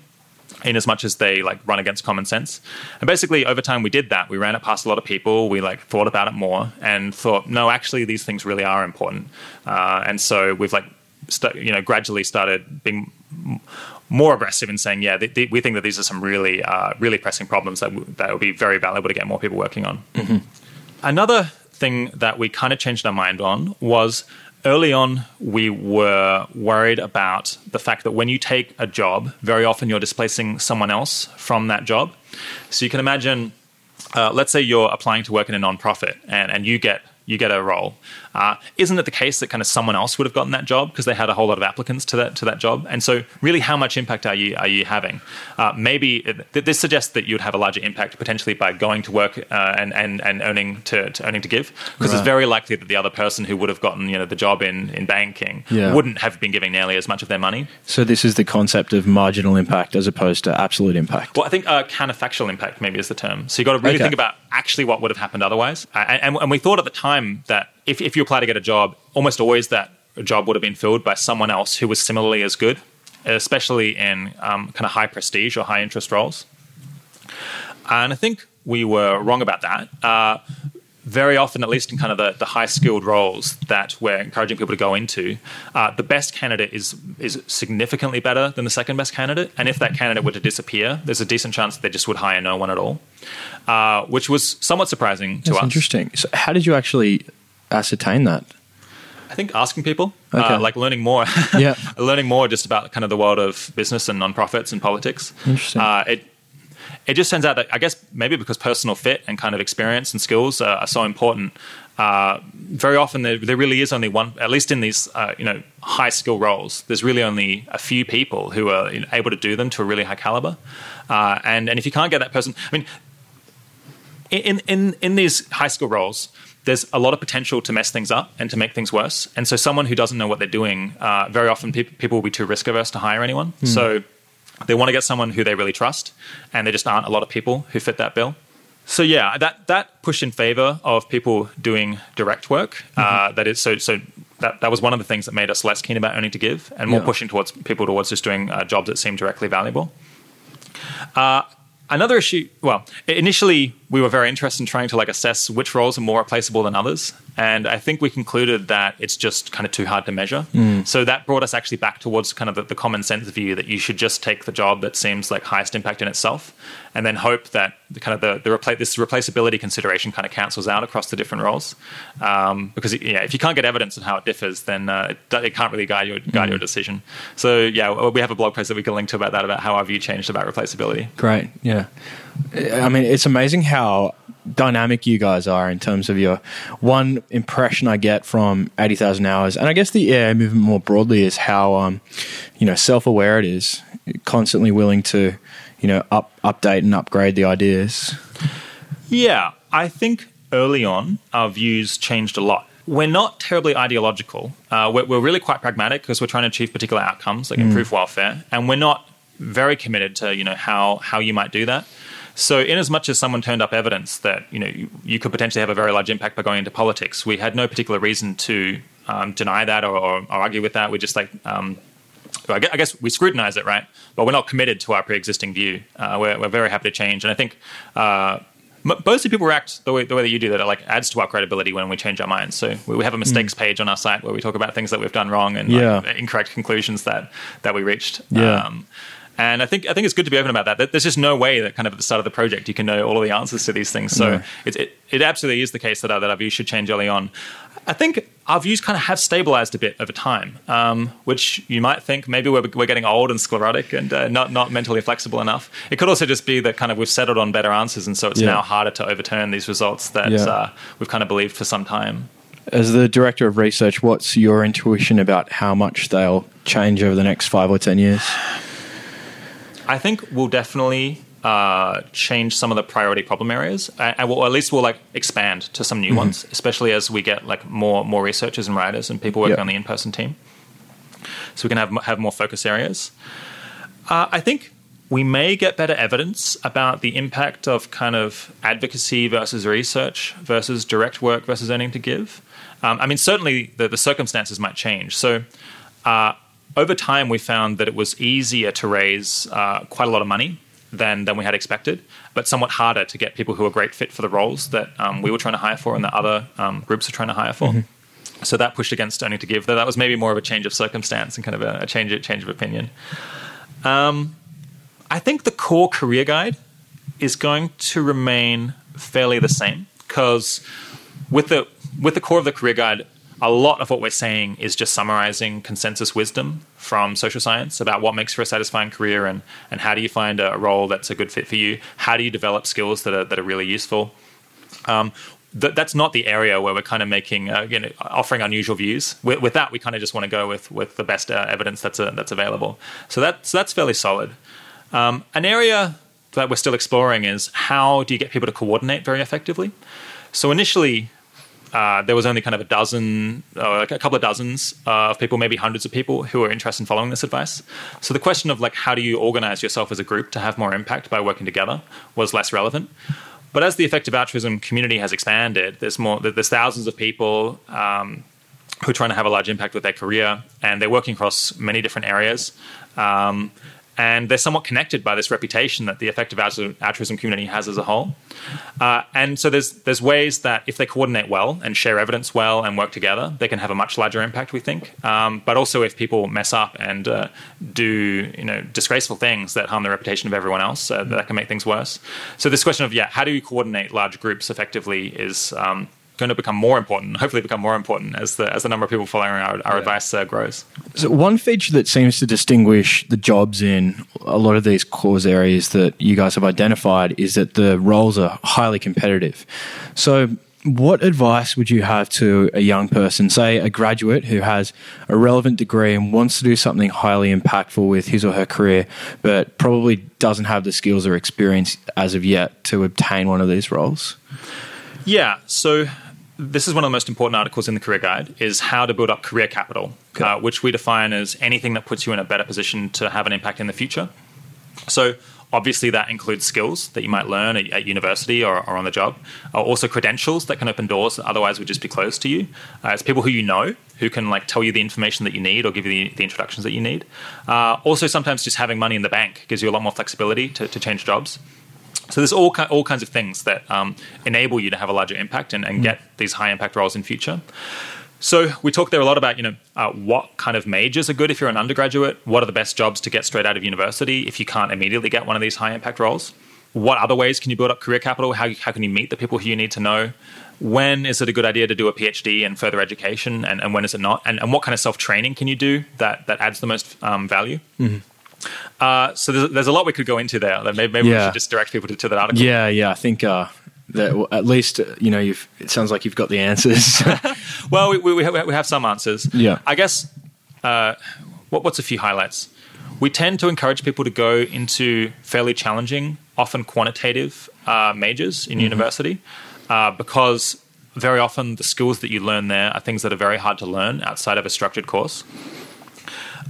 in as much as they like run against common sense. And basically over time we did that. We ran it past a lot of people. We like thought about it more and thought, no, actually these things really are important. Uh, and so we've like, st- you know, gradually started being more aggressive in saying, yeah, th- th- we think that these are some really, uh, really pressing problems that, w- that would be very valuable to get more people working on. Another thing that we kind of changed our mind on was early on we were worried about the fact that when you take a job, very often you're displacing someone else from that job. So you can imagine, uh, let's say you're applying to work in a nonprofit and, and you get you get a role. Uh, isn't it the case that kind of someone else would have gotten that job because they had a whole lot of applicants to that to that job? And so, really, how much impact are you are you having? Uh, maybe it, this suggests that you'd have a larger impact potentially by going to work uh, and, and and earning to, to earning to give, because Right. it's very likely that the other person who would have gotten you know the job in in banking Yeah. wouldn't have been giving nearly as much of their money. So this is the concept of marginal impact as opposed to absolute impact. Well, I think uh, counterfactual impact maybe is the term. So you have got to really Okay. think about actually what would have happened otherwise. Uh, and, and we thought at the time that if, if you apply to get a job, almost always that job would have been filled by someone else who was similarly as good, especially in um, kind of high prestige or high interest roles. And I think we were wrong about that. Uh, very often, at least in kind of the, the high skilled roles that we're encouraging people to go into, uh, the best candidate is is significantly better than the second best candidate. And if that candidate were to disappear, there's a decent chance that they just would hire no one at all, uh, which was somewhat surprising to That's us. interesting. So how did you actually ascertain that? I think asking people, Okay. uh, like learning more, Yeah. learning more just about kind of the world of business and nonprofits and politics. Interesting. Uh, it it just turns out that I guess maybe because personal fit and kind of experience and skills are, are so important. Uh, very often there, there really is only one, at least in these uh, you know high skill roles. There's really only a few people who are you know, able to do them to a really high caliber. Uh, and and if you can't get that person, I mean, in in in these high school roles, there's a lot of potential to mess things up and to make things worse. And so, someone who doesn't know what they're doing, uh, very often peop people will be too risk averse to hire anyone. So, they want to get someone who they really trust, and there just aren't a lot of people who fit that bill. So yeah, that that pushed in favor of people doing direct work. Uh, that is so so. That, that was one of the things that made us less keen about earning to give and more Yeah. pushing towards people towards just doing uh, jobs that seem directly valuable. Uh, another issue well initially we were very interested in trying to like assess which roles are more replaceable than others and i think we concluded that it's just kind of too hard to measure. So that brought us actually back towards kind of the, the common sense view that you should just take the job that seems like highest impact in itself and then hope that the kind of the, the repla- this replaceability consideration kind of cancels out across the different roles. Um, because yeah if you can't get evidence on how it differs then uh, it, it can't really guide your guide your decision. So yeah we have a blog post that we can link to about that about how our view changed about replaceability. Great. Yeah. I mean, it's amazing how dynamic you guys are in terms of your one impression I get from 80,000 hours. And I guess the EA movement more broadly is how, um, you know, self aware it is, constantly willing to, you know, up, update and upgrade the ideas. Yeah, I think early on our views changed a lot. We're not terribly ideological. Uh, we're, we're really quite pragmatic because we're trying to achieve particular outcomes, like improve welfare, and we're not very committed to you know how how you might do that. So, in as much as someone turned up evidence that you know you, you could potentially have a very large impact by going into politics, we had no particular reason to um, deny that or, or, or argue with that. We just like um, I guess we scrutinize it, right? But we're not committed to our pre-existing view. Uh, we're, we're very happy to change, and I think uh, mostly people react the way the way that you do that. It like adds to our credibility when we change our minds. So we we have a mistakes page on our site where we talk about things that we've done wrong and like, incorrect conclusions that that we reached. Yeah. Um, And I think I think it's good to be open about that. There's just no way that kind of at the start of the project you can know all of the answers to these things. So No. it, it it absolutely is the case that our, that our views should change early on. I think our views kind of have stabilized a bit over time, um, which you might think maybe we're, we're getting old and sclerotic and uh, not not mentally flexible enough. It could also just be that kind of we've settled on better answers, and so it's Yeah. now harder to overturn these results that Yeah. uh, we've kind of believed for some time. As the director of research, what's your intuition about how much they'll change over the next five or ten years? I think we'll definitely uh, change some of the priority problem areas, and, we'll, at least we'll like expand to some new ones, especially as we get like more more researchers and writers and people working Yeah. on the in person team. So we can have have more focus areas. Uh, I think we may get better evidence about the impact of kind of advocacy versus research versus direct work versus earning to give. Um, I mean, certainly the, the circumstances might change. So uh, over time, we found that it was easier to raise uh, quite a lot of money than than we had expected, but somewhat harder to get people who are great fit for the roles that um, we were trying to hire for and that other um, groups are trying to hire for. So that pushed against earning to give. Though that was maybe more of a change of circumstance and kind of a, a change change of opinion. Um, I think the core career guide is going to remain fairly the same because with the with the core of the career guide, a lot of what we're saying is just summarizing consensus wisdom from social science about what makes for a satisfying career and and how do you find a role that's a good fit for you. How do you develop skills that are that are really useful. Um, th- that's not the area where we're kind of making, uh, you know, offering unusual views. With, with that, we kind of just want to go with with the best uh, evidence that's uh, that's available. So that's that's fairly solid. Um, an area that we're still exploring is how do you get people to coordinate very effectively. So initially, uh, there was only kind of a dozen, uh, like a couple of dozens uh, of people, maybe hundreds of people who were interested in following this advice. So the question of like how do you organize yourself as a group to have more impact by working together was less relevant. But as the effective altruism community has expanded, there's more. There's thousands of people um, who are trying to have a large impact with their career, and they're working across many different areas. Um, and they're somewhat connected by this reputation that the effective altruism community has as a whole. Uh, and so there's there's ways that if they coordinate well and share evidence well and work together, they can have a much larger impact. We think. Um, but also if people mess up and uh, do you know disgraceful things that harm the reputation of everyone else, uh, that can make things worse. So this question of yeah, how do you coordinate large groups effectively is um, going to become more important. Hopefully, become more important as the as the number of people following our, our advice uh, grows. So one feature that seems to distinguish the jobs in a lot of these cause areas that you guys have identified is that the roles are highly competitive. So what advice would you have to a young person, say a graduate who has a relevant degree and wants to do something highly impactful with his or her career, but probably doesn't have the skills or experience as of yet to obtain one of these roles? Yeah. So this is one of the most important articles in the career guide is how to build up career capital, Okay. uh, which we define as anything that puts you in a better position to have an impact in the future. So obviously that includes skills that you might learn at, at university or, or on the job. Uh, also credentials that can open doors that otherwise would just be closed to you. Uh, it's people who you know who can like tell you the information that you need or give you the, the introductions that you need. Uh, also sometimes just having money in the bank gives you a lot more flexibility to, to change jobs. So there's all ki- all kinds of things that um, enable you to have a larger impact and, and get these high impact roles in future. So we talked there a lot about you know uh, what kind of majors are good if you're an undergraduate. What are the best jobs to get straight out of university if you can't immediately get one of these high impact roles? What other ways can you build up career capital? How, how can you meet the people who you need to know? When is it a good idea to do a PhD and further education, and, and when is it not? And, and what kind of self training can you do that that adds the most um, value? Uh, so there's, there's a lot we could go into there. Maybe, maybe we should just direct people to, to that article. Yeah, yeah, I think uh, that at least uh, you know you've. It sounds like you've got the answers. Well, we, we, we have we have some answers. Yeah. I guess, uh, what, what's a few highlights? We tend to encourage people to go into fairly challenging, often quantitative uh, majors in university uh, because very often the skills that you learn there are things that are very hard to learn outside of a structured course.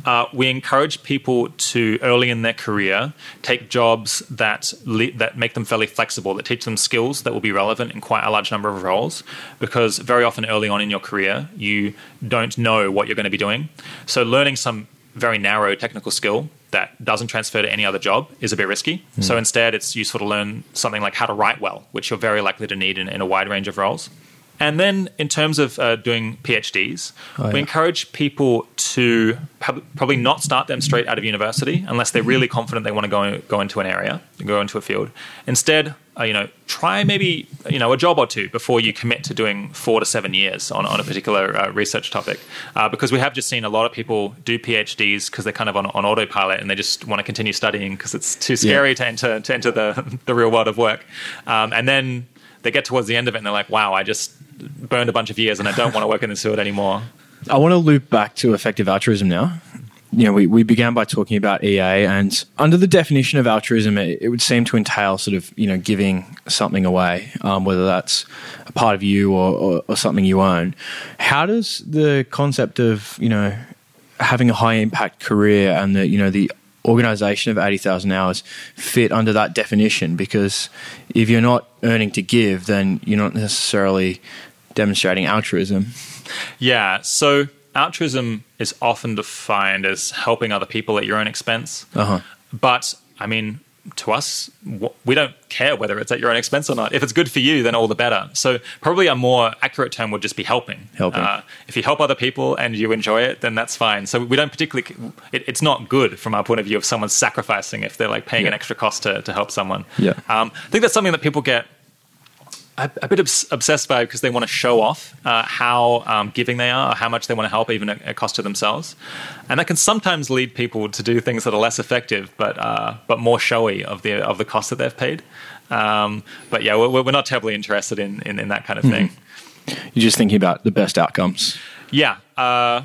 Uh, we encourage people to early in their career take jobs that le- that make them fairly flexible, that teach them skills that will be relevant in quite a large number of roles. Because very often early on in your career, you don't know what you're going to be doing. So learning some very narrow technical skill that doesn't transfer to any other job is a bit risky. So instead, it's useful to learn something like how to write well, which you're very likely to need in, in a wide range of roles. And then in terms of uh, doing PhDs, Oh, we encourage people to prob- probably not start them straight out of university unless they're really confident they want to go go into an area, go into a field. Instead, uh, you know, try maybe you know a job or two before you commit to doing four to seven years on, on a particular uh, research topic, uh, because we have just seen a lot of people do PhDs because they're kind of on, on autopilot and they just want to continue studying because it's too scary to enter to enter the the real world of work, um, and then they get towards the end of it and they're like, wow, I just burned a bunch of years and I don't want to work in this field anymore. I want to loop back to effective altruism now. You know, we, we began by talking about EA, and under the definition of altruism, it, it would seem to entail sort of, you know, giving something away, um, whether that's a part of you or, or, or something you own. How does the concept of, you know, having a high impact career and the, you know, the organization of 80,000 hours fit under that definition? Because if you're not earning to give, then you're not necessarily demonstrating altruism. Yeah. So altruism is often defined as helping other people at your own expense. Uh-huh. But I mean, to us, we don't care whether it's at your own expense or not. If it's good for you, then all the better. So probably a more accurate term would just be helping. Helping. Uh, if you help other people and you enjoy it, then that's fine. So we don't particularly. It, it's not good from our point of view if someone's sacrificing if they're like paying an extra cost to to help someone. Yeah. Um, I think that's something that people get a, a bit obs- obsessed by because they want to show off uh, how um, giving they are, or how much they want to help, even at a cost to themselves, and that can sometimes lead people to do things that are less effective, but uh, but more showy of the of the cost that they've paid. Um, but yeah, we're, we're not terribly interested in, in in that kind of thing. You're just thinking about the best outcomes. Yeah. Uh,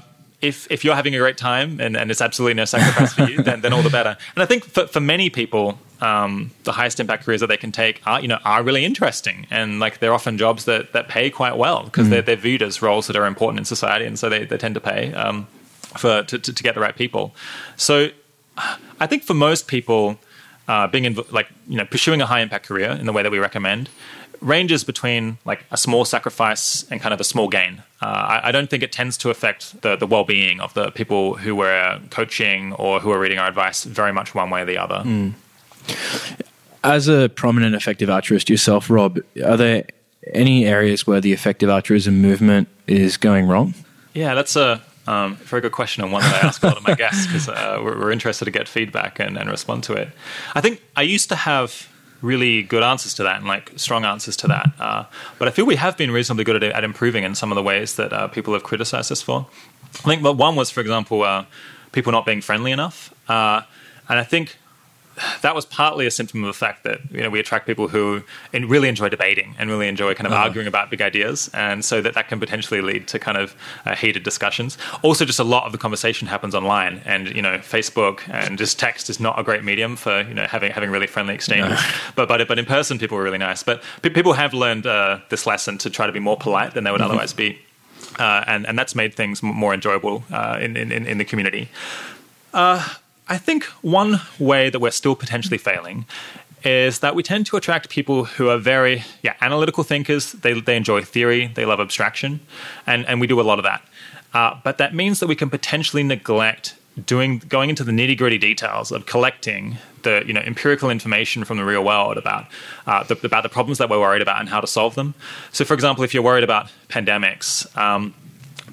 if, if you're having a great time and, and it's absolutely no sacrifice for you, then, then all the better. And I think for, for many people, um, the highest impact careers that they can take are, you know, are really interesting. And like they're often jobs that, that pay quite well because they're, they're viewed as roles that are important in society. And so they, they tend to pay um, for, to, to, to get the right people. So I think for most people, uh, being inv- like you know pursuing a high impact career in the way that we recommend ranges between like a small sacrifice and kind of a small gain. Uh, I, I don't think it tends to affect the, the well being of the people who we're coaching or who are reading our advice very much one way or the other. As a prominent effective altruist yourself, Rob, are there any areas where the effective altruism movement is going wrong? Yeah, that's a um, very good question and one that I ask a lot of my guests because uh, we're, we're interested to get feedback and, and respond to it. I think I used to have really good answers to that and like strong answers to that, uh, but I feel we have been reasonably good at, at improving in some of the ways that uh, people have criticized us for. I think one was, for example, uh, people not being friendly enough, uh, and I think that was partly a symptom of the fact that you know we attract people who really enjoy debating and really enjoy kind of arguing about big ideas, and so that that can potentially lead to kind of uh, heated discussions. Also, just a lot of the conversation happens online, and you know Facebook and just text is not a great medium for you know having having really friendly exchange. But but but in person, people are really nice. But pe- people have learned uh, this lesson to try to be more polite than they would otherwise be. Uh, and, and that's made things more enjoyable uh, in, in, in the community. I think one way that we're still potentially failing is that we tend to attract people who are very yeah analytical thinkers. They they enjoy theory. They love abstraction, and and we do a lot of that. Uh, but that means that we can potentially neglect doing going into the nitty gritty details of collecting the you know empirical information from the real world about uh, the, about the problems that we're worried about and how to solve them. So, for example, if you're worried about pandemics. Um,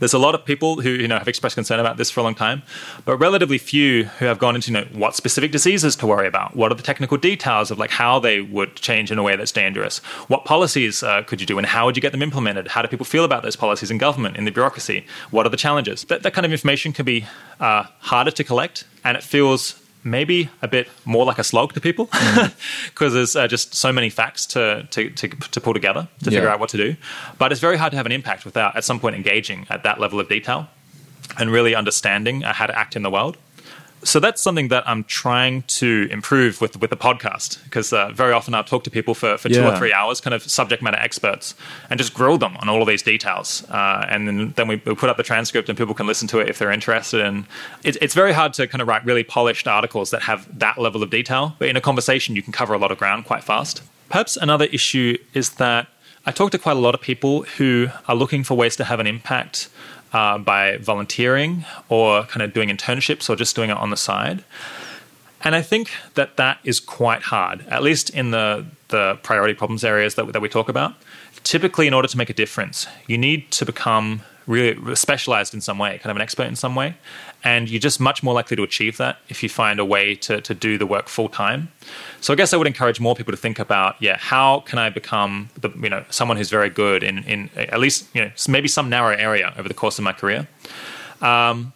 there's a lot of people who you know have expressed concern about this for a long time, but relatively few who have gone into you know what specific diseases to worry about. What are the technical details of like how they would change in a way that's dangerous? What policies uh, could you do, and how would you get them implemented? How do people feel about those policies in government, in the bureaucracy? What are the challenges? That, that kind of information can be uh, harder to collect, and it feels maybe a bit more like a slog to people because there's uh, just so many facts to, to, to, to pull together to figure out what to do. But it's very hard to have an impact without at some point engaging at that level of detail and really understanding uh, how to act in the world. So that's something that I'm trying to improve with with the podcast because uh, very often I'll talk to people for, for two Yeah. or three hours, kind of subject matter experts, and just grill them on all of these details. Uh, and then, then we, we put up the transcript and people can listen to it if they're interested. And it's it's very hard to kind of write really polished articles that have that level of detail. But in a conversation, you can cover a lot of ground quite fast. Perhaps another issue is that I talk to quite a lot of people who are looking for ways to have an impact uh, by volunteering or kind of doing internships or just doing it on the side. And I think that that is quite hard, at least in the the priority problems areas that, that we talk about. Typically, in order to make a difference, you need to become really specialized in some way, kind of an expert in some way. And you're just much more likely to achieve that if you find a way to, to do the work full time. So I guess I would encourage more people to think about, yeah, how can I become the, you know someone who's very good in, in at least you know maybe some narrow area over the course of my career, um,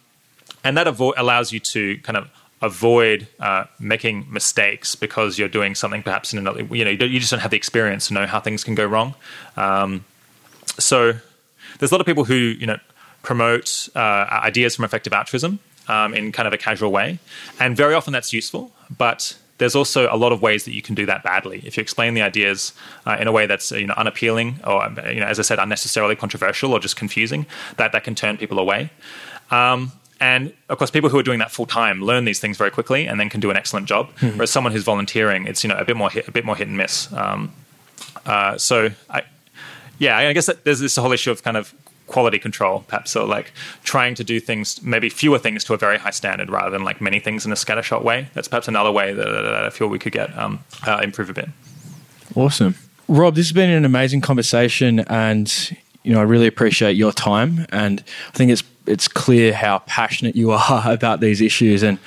and that avo- allows you to kind of avoid uh, making mistakes because you're doing something perhaps in another you know you, you, just don't have the experience to know how things can go wrong. Um, so there's a lot of people who you know promote uh, ideas from effective altruism um, in kind of a casual way, and very often that's useful, but there's also a lot of ways that you can do that badly. If you explain the ideas uh, in a way that's you know unappealing or you know as I said unnecessarily controversial or just confusing, that that can turn people away. Um, and of course, people who are doing that full time learn these things very quickly and then can do an excellent job. Mm-hmm. Whereas someone who's volunteering, it's you know a bit more hit, a bit more hit and miss. Um, uh, so I, yeah, I guess there's this whole issue of kind of quality control, perhaps, so like trying to do things, maybe fewer things to a very high standard rather than like many things in a scattershot way. That's perhaps another way that, that I feel we could get um, uh, improve a bit. Awesome. Rob, this has been an amazing conversation and you know, I really appreciate your time and I think it's it's clear how passionate you are about these issues and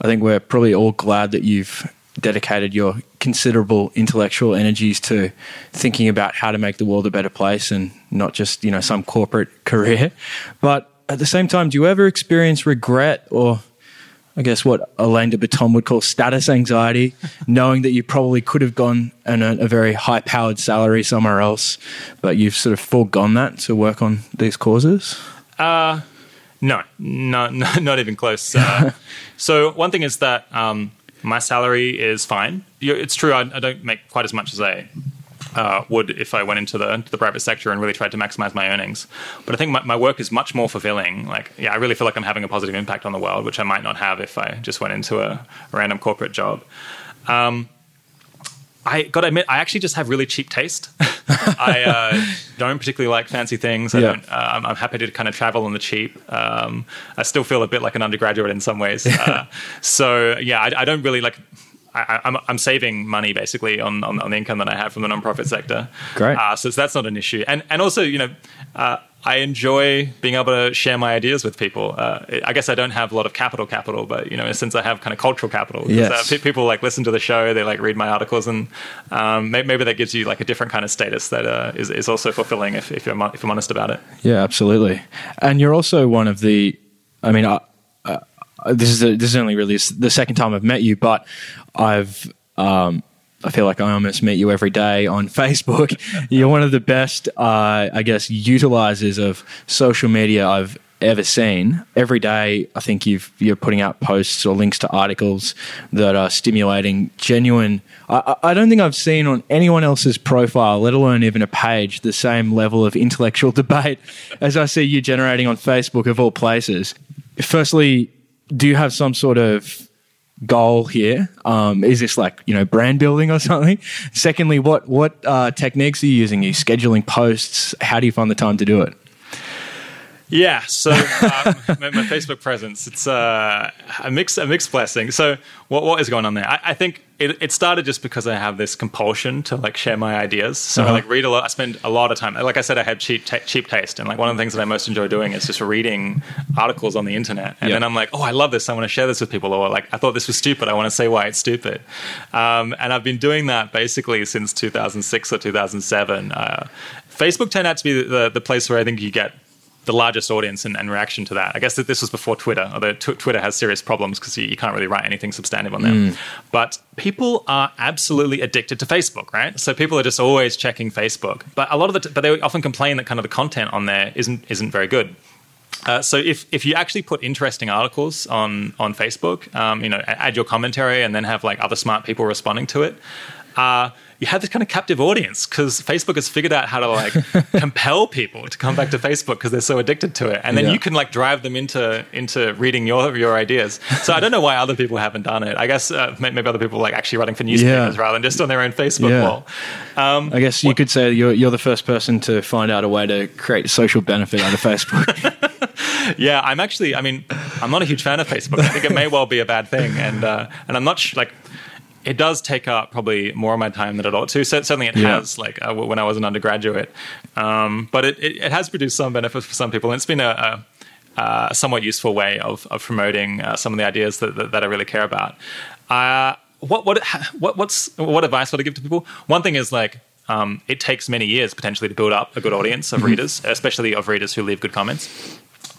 I think we're probably all glad that you've dedicated your considerable intellectual energies to thinking about how to make the world a better place and not just you know some corporate career but at the same time do you ever experience regret or I guess what Alain de Botton would call status anxiety, knowing that you probably could have gone and earned a very high powered salary somewhere else, but you've sort of foregone that to work on these causes? Uh, no, no, no not even close. Uh, so, one thing is that um, my salary is fine. It's true, I, I don't make quite as much as I uh, would if I went into the, the private sector and really tried to maximize my earnings. But I think my, my, work is much more fulfilling. Like, yeah, I really feel like I'm having a positive impact on the world, which I might not have if I just went into a, a random corporate job. Um, I got to admit, I actually just have really cheap taste. I uh, don't particularly like fancy things. I yeah. don't, uh, I'm, I'm, happy to kind of travel on the cheap. Um, I still feel a bit like an undergraduate in some ways. Uh, so yeah, I, I, don't really like. I, am I'm, I'm saving money basically on, on, on the income that I have from the nonprofit sector. Great. Uh, so that's not an issue. And and also you know uh, I enjoy being able to share my ideas with people. Uh, I guess I don't have a lot of capital capital, but you know, since I have kind of cultural capital, uh, yes. uh, people like listen to the show, they like read my articles, and um, maybe that gives you like a different kind of status that uh, is is also fulfilling if if, you're, if I'm honest about it. Yeah, absolutely. And you're also one of the. I mean, I, this is a, this is only really the second time I've met you, but I've um, I feel like I almost meet you every day on Facebook. You're one of the best, uh, I guess, utilizers of social media I've ever seen. Every day, I think you've, you're putting out posts or links to articles that are stimulating genuine. I, I don't think I've seen on anyone else's profile, let alone even a page, the same level of intellectual debate as I see you generating on Facebook of all places. Firstly, do you have some sort of goal here? Um, is this like you know brand building or something? Secondly, what what uh, techniques are you using? Are you scheduling posts? How do you find the time to do it? Yeah, so um, my, my, Facebook presence it's uh, a mix a mixed blessing. So what what is going on there? I, I think it, it, started just because I have this compulsion to like share my ideas. So uh-huh. I like read a lot. I spend a lot of time. Like I said, I have cheap cheap taste, and like one of the things that I most enjoy doing is just reading articles on the internet. And yep. then I'm like, oh, I love this. I want to share this with people. Or like, I thought this was stupid. I want to say why it's stupid. Um, and I've been doing that basically since 2006 or 2007. Uh, Facebook turned out to be the, the place where I think you get the largest audience and, and, reaction to that. I guess that this was before Twitter, although t- Twitter has serious problems because you, you, can't really write anything substantive on there. Mm. But people are absolutely addicted to Facebook, right? So people are just always checking Facebook. But a lot of the, t- but they often complain that kind of the content on there isn't isn't very good. Uh, so if, if you actually put interesting articles on on Facebook, um, you know, add your commentary and then have like other smart people responding to it. Uh, you have this kind of captive audience because Facebook has figured out how to like compel people to come back to Facebook because they're so addicted to it, and then yeah. you can like drive them into into reading your your ideas. So I don't know why other people haven't done it. I guess uh, maybe other people like actually writing for newspapers yeah. rather than just on their own Facebook yeah. wall. Um, I guess you what, could say you're you're the first person to find out a way to create social benefit out of Facebook. yeah, I'm actually. I mean, I'm not a huge fan of Facebook. I think it may well be a bad thing, and uh, and I'm not sh- like it does take up probably more of my time than it ought to. So certainly, it Yeah. has. Like uh, when I was an undergraduate, um, but it, it, it has produced some benefits for some people, and it's been a, a, a somewhat useful way of of promoting uh, some of the ideas that, that, that I really care about. Uh, what what what what's what advice would I give to people? One thing is like. Um, it takes many years potentially to build up a good audience of readers, especially of readers who leave good comments.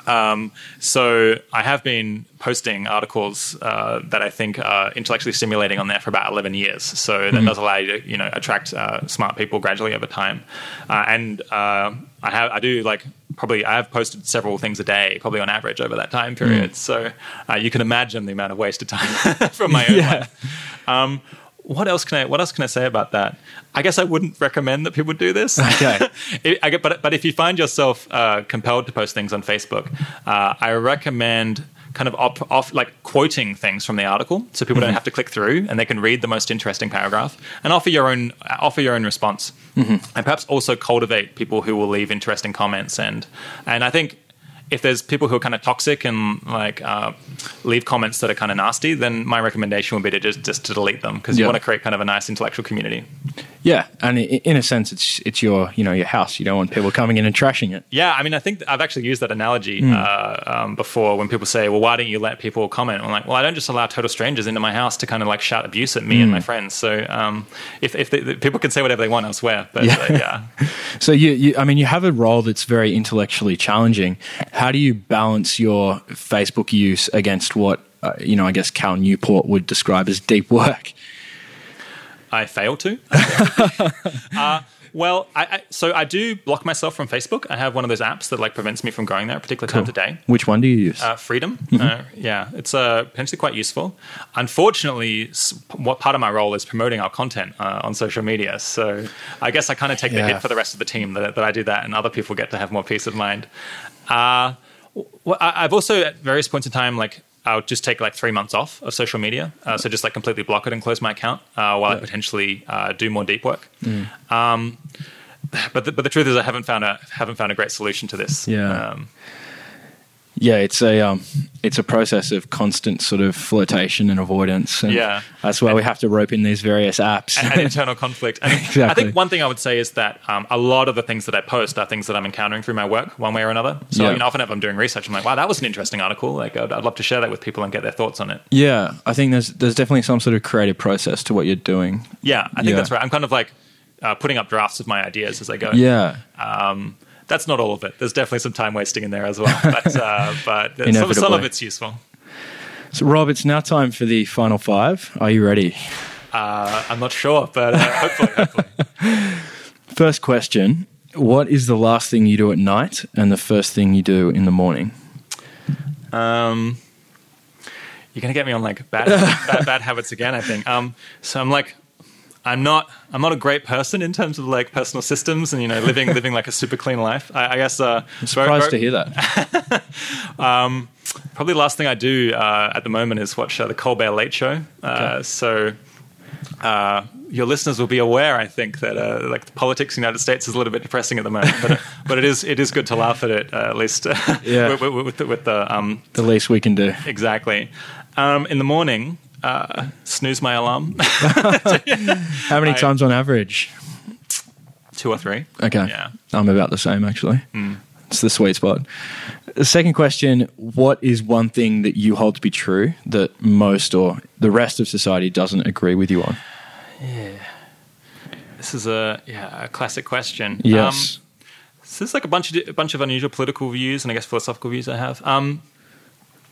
Um, so I have been posting articles uh, that I think are intellectually stimulating on there for about 11 years. So that does allow you to, you know, attract uh, smart people gradually over time. Uh, and uh, I have, I do like probably, I have posted several things a day, probably on average over that time period. So uh, you can imagine the amount of wasted time from my own Yeah. life. Um, what else can I? What else can I say about that? I guess I wouldn't recommend that people do this. Okay. It- I but but if you find yourself uh, compelled to post things on Facebook, uh, I recommend kind of op, off like quoting things from the article, so people don't have to click through and they can read the most interesting paragraph and offer your own offer your own response, and perhaps also cultivate people who will leave interesting comments and and I think. If there's people who are kind of toxic and like uh, leave comments that are kind of nasty, then my recommendation would be to just just to delete them because you Yeah. want to create kind of a nice intellectual community. Yeah, and in a sense, it's it's your you know your house. You don't want people coming in and trashing it. Yeah, I mean, I think I've actually used that analogy Hmm. uh, um, before when people say, "Well, why don't you let people comment?" I'm like, "Well, I don't just allow total strangers into my house to kind of like shout abuse at me Hmm. and my friends." So, um, if if they, people can say whatever they want elsewhere, but Yeah. uh, yeah, So you, you, I mean, you have a role that's very intellectually challenging. How do you balance your Facebook use against what uh, you know? I guess Cal Newport would describe as deep work. I fail to. uh, well, I, I, so I do block myself from Facebook. I have one of those apps that like prevents me from going there at a particular times of day. Which one do you use? Uh, freedom, Mm-hmm. uh, yeah, it's uh, potentially quite useful. Unfortunately, what part of my role is promoting our content uh, on social media. So I guess I kind of take the hit for the rest of the team that, that I do that, and other people get to have more peace of mind. Uh, well, I've also at various points in time like. I'll just take like three months off of social media, uh, so just like completely block it and close my account uh, while I potentially uh, do more deep work. Mm. Um, but the, but the truth is, I haven't found a haven't found a great solution to this. Yeah. Um, yeah, it's a um, it's a process of constant sort of flirtation and avoidance. And Yeah. that's why we have to rope in these various apps. and, and internal conflict. I, mean, I think one thing I would say is that um, a lot of the things that I post are things that I'm encountering through my work, one way or another. So Yeah. you know, often if I'm doing research, I'm like, wow, that was an interesting article. Like, I'd, I'd love to share that with people and get their thoughts on it. yeah, I think there's there's definitely some sort of creative process to what you're doing. Yeah, I think Yeah. that's right. I'm kind of like uh, putting up drafts of my ideas as I go. Yeah, Um, that's not all of it. There's definitely some time wasting in there as well. But, uh, but some, some of it's useful. So, Rob, it's now time for the final five. Are you ready? Uh, I'm not sure, but uh, hopefully, hopefully. First question What is the last thing you do at night and the first thing you do in the morning? Um, you're gonna get me on like bad, bad, bad habits again. I think. Um, so I'm like, I'm not, I'm not a great person in terms of like personal systems and you know living, living like a super clean life. I, I guess. Uh, I'm surprised to hear that. Probably the last thing I do uh, at the moment is watch uh, the Colbert Late Show. Uh, Okay. So. Uh, your listeners will be aware, I think, that uh, like the politics in the United States is a little bit depressing at the moment, but but it is it is good to laugh at it uh, at least. Yeah. with, with, with the, with the um, The least we can do. Exactly. Um, in the morning, uh, snooze my alarm, How many I- times on average? two or three. Okay. Yeah. I'm about the same, actually. Mm. It's the sweet spot. The second question What is one thing that you hold to be true that most or the rest of society doesn't agree with you on? Yeah. This is a yeah a classic question. Yes. Um, so there's like a bunch of a bunch of unusual political views and I guess philosophical views I have. Um,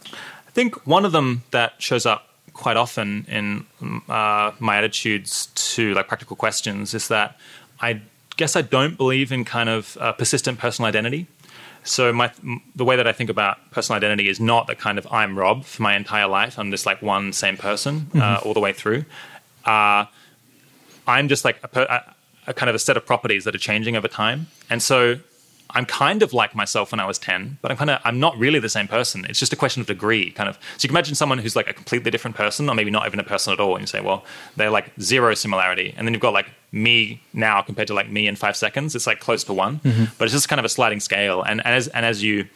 I think one of them that shows up quite often in uh, my attitudes to like practical questions is that I guess I don't believe in kind of uh, persistent personal identity. So my the way that I think about personal identity is not that kind of I'm Rob for my entire life. I'm just like one same person uh, all the way through. Uh, I'm just like a, per, a, a kind of a set of properties that are changing over time, and so I'm kind of like myself when I was 10, but I'm kind of I'm not really the same person. It's just a question of degree, kind of. So you can imagine someone who's like a completely different person, or maybe not even a person at all, and you say, well, they're like zero similarity, and then you've got like me now compared to like me in five seconds. It's like close to one, but it's just kind of a sliding scale, and, and as and as you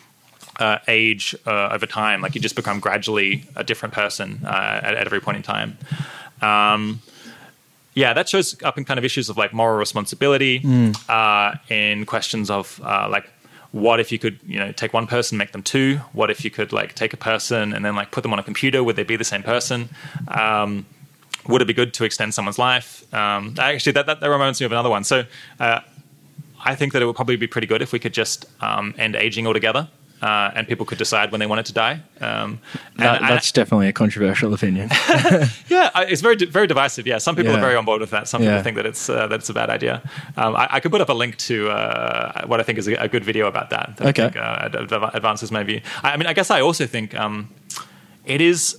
uh, age uh, over time. Like you just become gradually a different person uh, at, at every point in time. Um, yeah, that shows up in kind of issues of like moral responsibility, uh, in questions of uh, like, what if you could, you know, take one person, make them two? What if you could like take a person and then like put them on a computer? Would they be the same person? Um, would it be good to extend someone's life? Um, actually, that, that, that reminds me of another one. So, uh, I think that it would probably be pretty good if we could just um, end aging altogether. Uh, and people could decide when they wanted to die. Um, That, I- that's definitely a controversial opinion. yeah, it's very very divisive. Yeah, some people Yeah. are very on board with that. Some people Yeah. think that it's uh, that it's a bad idea. Um, I, I could put up a link to uh, what I think is a, a good video about that. that Okay. I think, uh, ad- ad- advances maybe. I, I mean, I guess I also think um, it is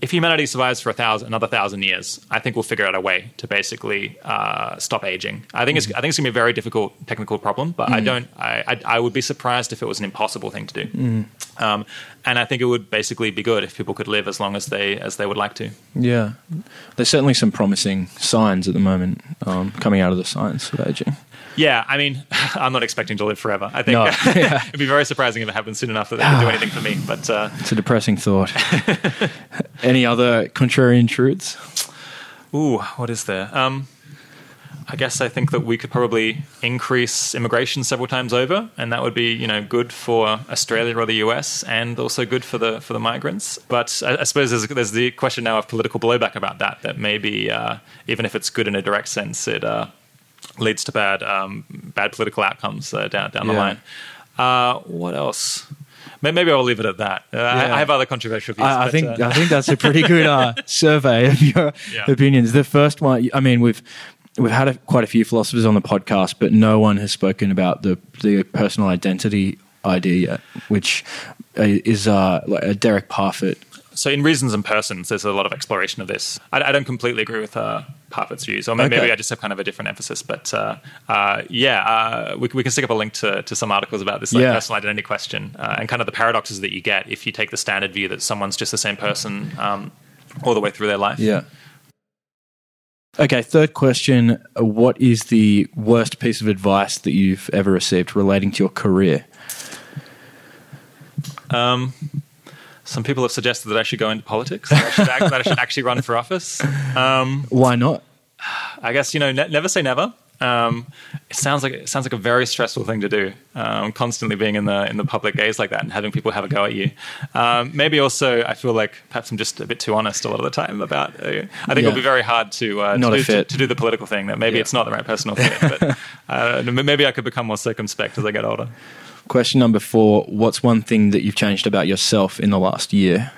if humanity survives for a thousand another thousand years, I think we'll figure out a way to basically uh, stop aging. I think it's I think it's gonna be a very difficult technical problem, but I don't. I, I I would be surprised if it was an impossible thing to do. Um, and I think it would basically be good if people could live as long as they as they would like to. yeah. There's certainly some promising signs at the moment um, coming out of the science of aging. Yeah, I mean, I'm not expecting to live forever. I think No, yeah. it'd be very surprising if it happens soon enough that they could do anything for me. But uh, It's a depressing thought. Any other contrarian truths? ooh, what is there? Um, I guess I think that we could probably increase immigration several times over, and that would be, you know, good for Australia or the US, and also good for the for the migrants. But I, I suppose there's, there's the question now of political blowback about that. That maybe uh, even if it's good in a direct sense, it uh, leads to bad um, bad political outcomes uh, down down the Yeah. line. Uh, what else? Maybe I'll leave it at that. Uh, I, Yeah. I have other controversial views. I, I think uh, I think that's a pretty good uh, survey of your Yeah. opinions. The first one, I mean, we've we've had a, quite a few philosophers on the podcast, but no one has spoken about the the personal identity idea yet, which uh, is uh, like a Derek Parfit. So in Reasons and Persons, there's a lot of exploration of this. I, I don't completely agree with uh, Parfit's views, or maybe, Okay. maybe I just have kind of a different emphasis. But uh, uh, yeah, uh, we, we can stick up a link to, to some articles about this like, Yeah. personal identity question uh, and kind of the paradoxes that you get if you take the standard view that someone's just the same person um, all the way through their life. Yeah. Okay, third question. What is the worst piece of advice that you've ever received relating to your career? Um, some people have suggested that I should go into politics, that I should, act, that I should actually run for office. Um, Why not? I guess you know, ne- never say never. Um, it sounds like it sounds like a very stressful thing to do. Um, constantly being in the in the public gaze like that and having people have a go at you. Um, maybe also, I feel like perhaps I'm just a bit too honest a lot of the time about. Uh, I think Yeah. it'll be very hard to uh, Not to, do, to, to do the political thing. That maybe Yeah. it's not the right personal fit. But uh, maybe I could become more circumspect as I get older. Question number four. What's one thing that you've changed about yourself in the last year?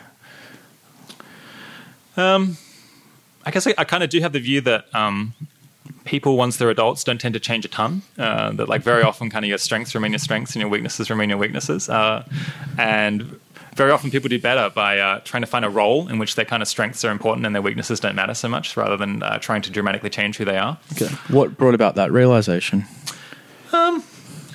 Um, I guess I, I kind of do have the view that um, people, once they're adults, don't tend to change a ton. Uh, that like very often, kind of your strengths remain your strengths and your weaknesses remain your weaknesses. Uh, and very often, people do better by uh, trying to find a role in which their kind of strengths are important and their weaknesses don't matter so much, rather than uh, trying to dramatically change who they are. Okay. What brought about that realization?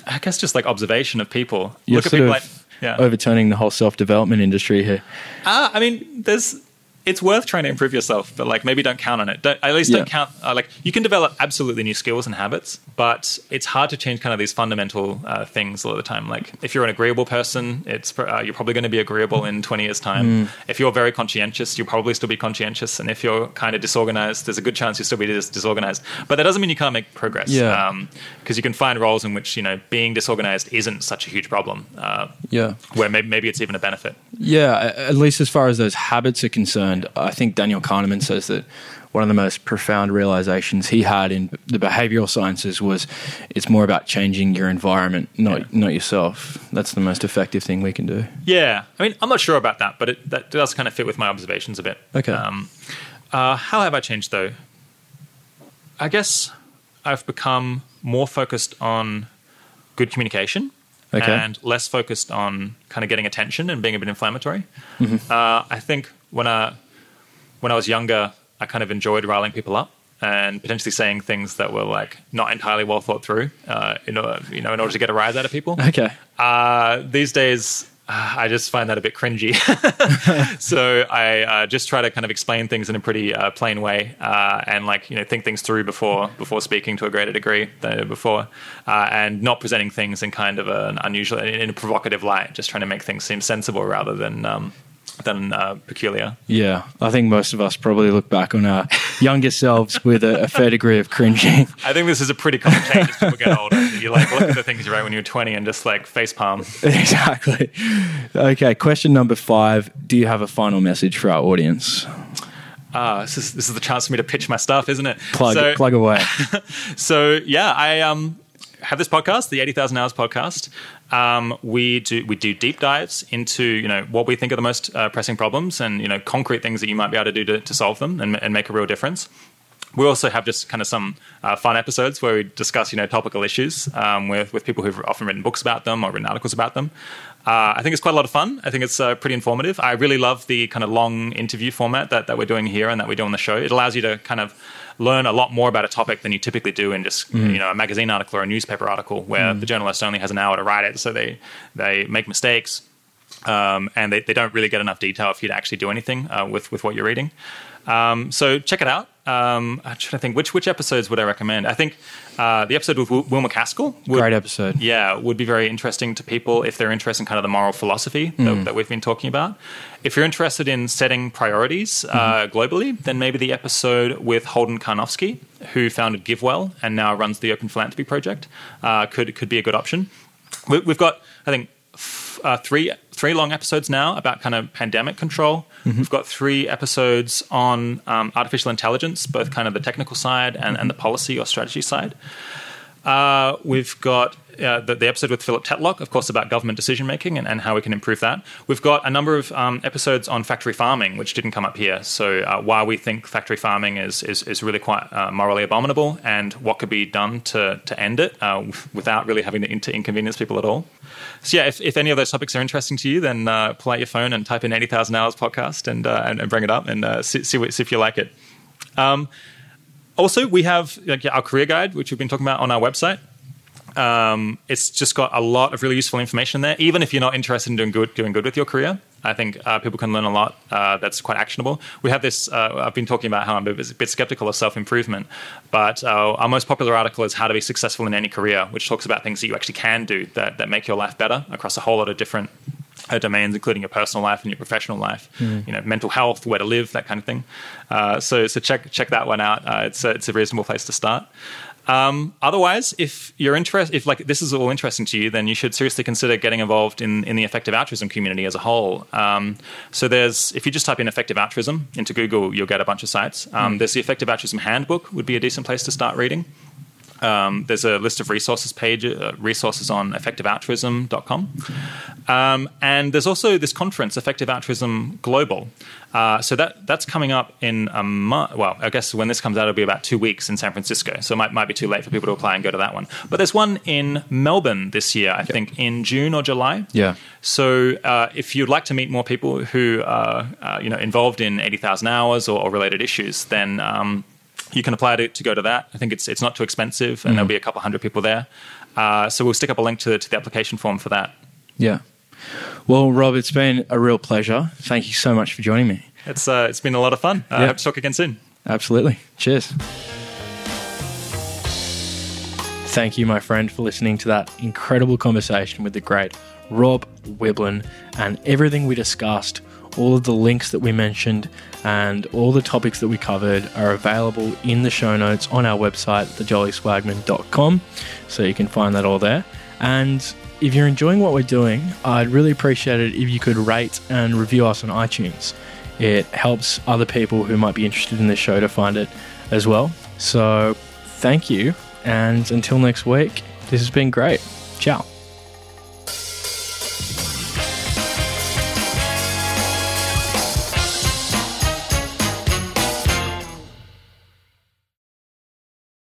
I guess just like observation of people. You're Look at people of like yeah. overturning the whole self development industry here. Uh, I mean, there's. It's worth trying to improve yourself, but like maybe don't count on it. Don't, at least Yeah. don't count. Uh, like you can develop absolutely new skills and habits, but it's hard to change kind of these fundamental uh, things all the time. Like if you're an agreeable person, it's uh, you're probably going to be agreeable in 20 years' time. Mm. If you're very conscientious, you'll probably still be conscientious, and if you're kind of disorganized, there's a good chance you'll still be dis- disorganized. But that doesn't mean you can't make progress. Yeah. because you can find roles in which you know being disorganized isn't such a huge problem. Uh, Yeah. where maybe, maybe it's even a benefit. Yeah, at least as far as those habits are concerned, I think Daniel Kahneman says that one of the most profound realizations he had in the behavioral sciences was it's more about changing your environment, not Yeah. not yourself. That's the most effective thing we can do. Yeah, I mean, I'm not sure about that, but it, that does kind of fit with my observations a bit. Okay. Um, uh, how have I changed though? I guess I've become more focused on good communication Okay. and less focused on kind of getting attention and being a bit inflammatory. Mm-hmm. Uh, I think when I when I was younger, I kind of enjoyed riling people up and potentially saying things that were like not entirely well thought through, uh, in order, you know, in order to get a rise out of people. Okay. Uh, these days, uh, I just find that a bit cringy. so I uh, just try to kind of explain things in a pretty uh, plain way uh, and like you know think things through before before speaking to a greater degree than before, uh, and not presenting things in kind of an unusual in a provocative light. Just trying to make things seem sensible rather than um, than uh, peculiar. Yeah, I think most of us probably look back on our younger selves with a, a fair degree of cringing. I think this is a pretty common change as people get older. You like look at the things you wrote when you were 20 and just like face palm. exactly. Okay, question number five. Do you have a final message for our audience? Ah, this is this is the chance for me to pitch my stuff, isn't it? Plug So- plug away. So yeah, I um have this podcast, the Eighty Thousand Hours podcast. Um, we do we do deep dives into you know what we think are the most uh, pressing problems and you know concrete things that you might be able to do to, to solve them and, and make a real difference. We also have just kind of some uh, fun episodes where we discuss, you know, topical issues um, with with people who've often written books about them or written articles about them. Uh, I think it's quite a lot of fun. I think it's uh, pretty informative. I really love the kind of long interview format that, that we're doing here and that we do on the show. It allows you to kind of learn a lot more about a topic than you typically do in just you know a magazine article or a newspaper article where the journalist only has an hour to write it, so they they make mistakes um, and they, they don't really get enough detail if you to actually do anything uh, with with what you're reading. Um, so check it out. Um, I'm trying to think which which episodes would I recommend. I think uh, the episode with Wil- Will MacAskill would, Great episode. yeah, would be very interesting to people if they're interested in kind of the moral philosophy that, that we've been talking about. If you're interested in setting priorities uh, globally, then maybe the episode with Holden Karnofsky, who founded GiveWell and now runs the Open Philanthropy Project, uh, could could be a good option. We, we've got, I think, uh, three three long episodes now about kind of pandemic control. We've got three episodes on um, artificial intelligence, both kind of the technical side and, and the policy or strategy side. Uh, we've got uh, the, the episode with Philip Tetlock, of course, about government decision making and, and how we can improve that. We've got a number of um, episodes on factory farming, which didn't come up here. So, uh, why we think factory farming is is, is really quite uh, morally abominable, and what could be done to to end it uh, without really having to, to inconvenience people at all. So, yeah, if, if any of those topics are interesting to you, then uh, pull out your phone and type in eighty thousand hours podcast and, uh, and and bring it up and see see, see if you like it. Um, also, we have like, our career guide, which we've been talking about on our website. Um, it's just got a lot of really useful information there. Even if you're not interested in doing good, doing good with your career, I think uh, people can learn a lot uh, that's quite actionable. We have this. Uh, I've been talking about how I'm a bit, skeptical of self improvement, but uh, our most popular article is "How to Be Successful in Any Career," which talks about things that you actually can do that that make your life better across a whole lot of different uh, domains, including your personal life and your professional life. You know, mental health, where to live, that kind of thing. Uh, so, so check check that one out. Uh, it's a, it's a reasonable place to start. Um, otherwise, if you're interested, if like this is all interesting to you, then you should seriously consider getting involved in, in the effective altruism community as a whole. Um, so there's, if you just type in effective altruism into Google, you'll get a bunch of sites. Um, There's the effective altruism handbook would be a decent place to start reading. Um, there's a list of resources page, uh, resources on effectivealtruism.com. Um, and there's also this conference, Effective Altruism Global. Uh, so that that's coming up in a month. Well, I guess when this comes out, it'll be about two weeks in San Francisco. So it might, might be too late for people to apply and go to that one. But there's one in Melbourne this year, I think, in June or July. Yeah. So uh, if you'd like to meet more people who are uh, you know involved in 80,000 hours or, or related issues, then um, you can apply to, to go to that. I think it's it's not too expensive, and there'll be a couple hundred people there. Uh, so we'll stick up a link to, to the application form for that. Yeah. Well, Rob, it's been a real pleasure. Thank you so much for joining me. It's uh, it's been a lot of fun. I Yeah. hope to talk again soon. Absolutely. Cheers. Thank you, my friend, for listening to that incredible conversation with the great Rob Wiblin and everything we discussed. All of the links that we mentioned and all the topics that we covered are available in the show notes on our website, thejollyswagmen.com. So you can find that all there. And if you're enjoying what we're doing, I'd really appreciate it if you could rate and review us on iTunes. It helps other people who might be interested in this show to find it as well. So thank you. And until next week, this has been great. Ciao.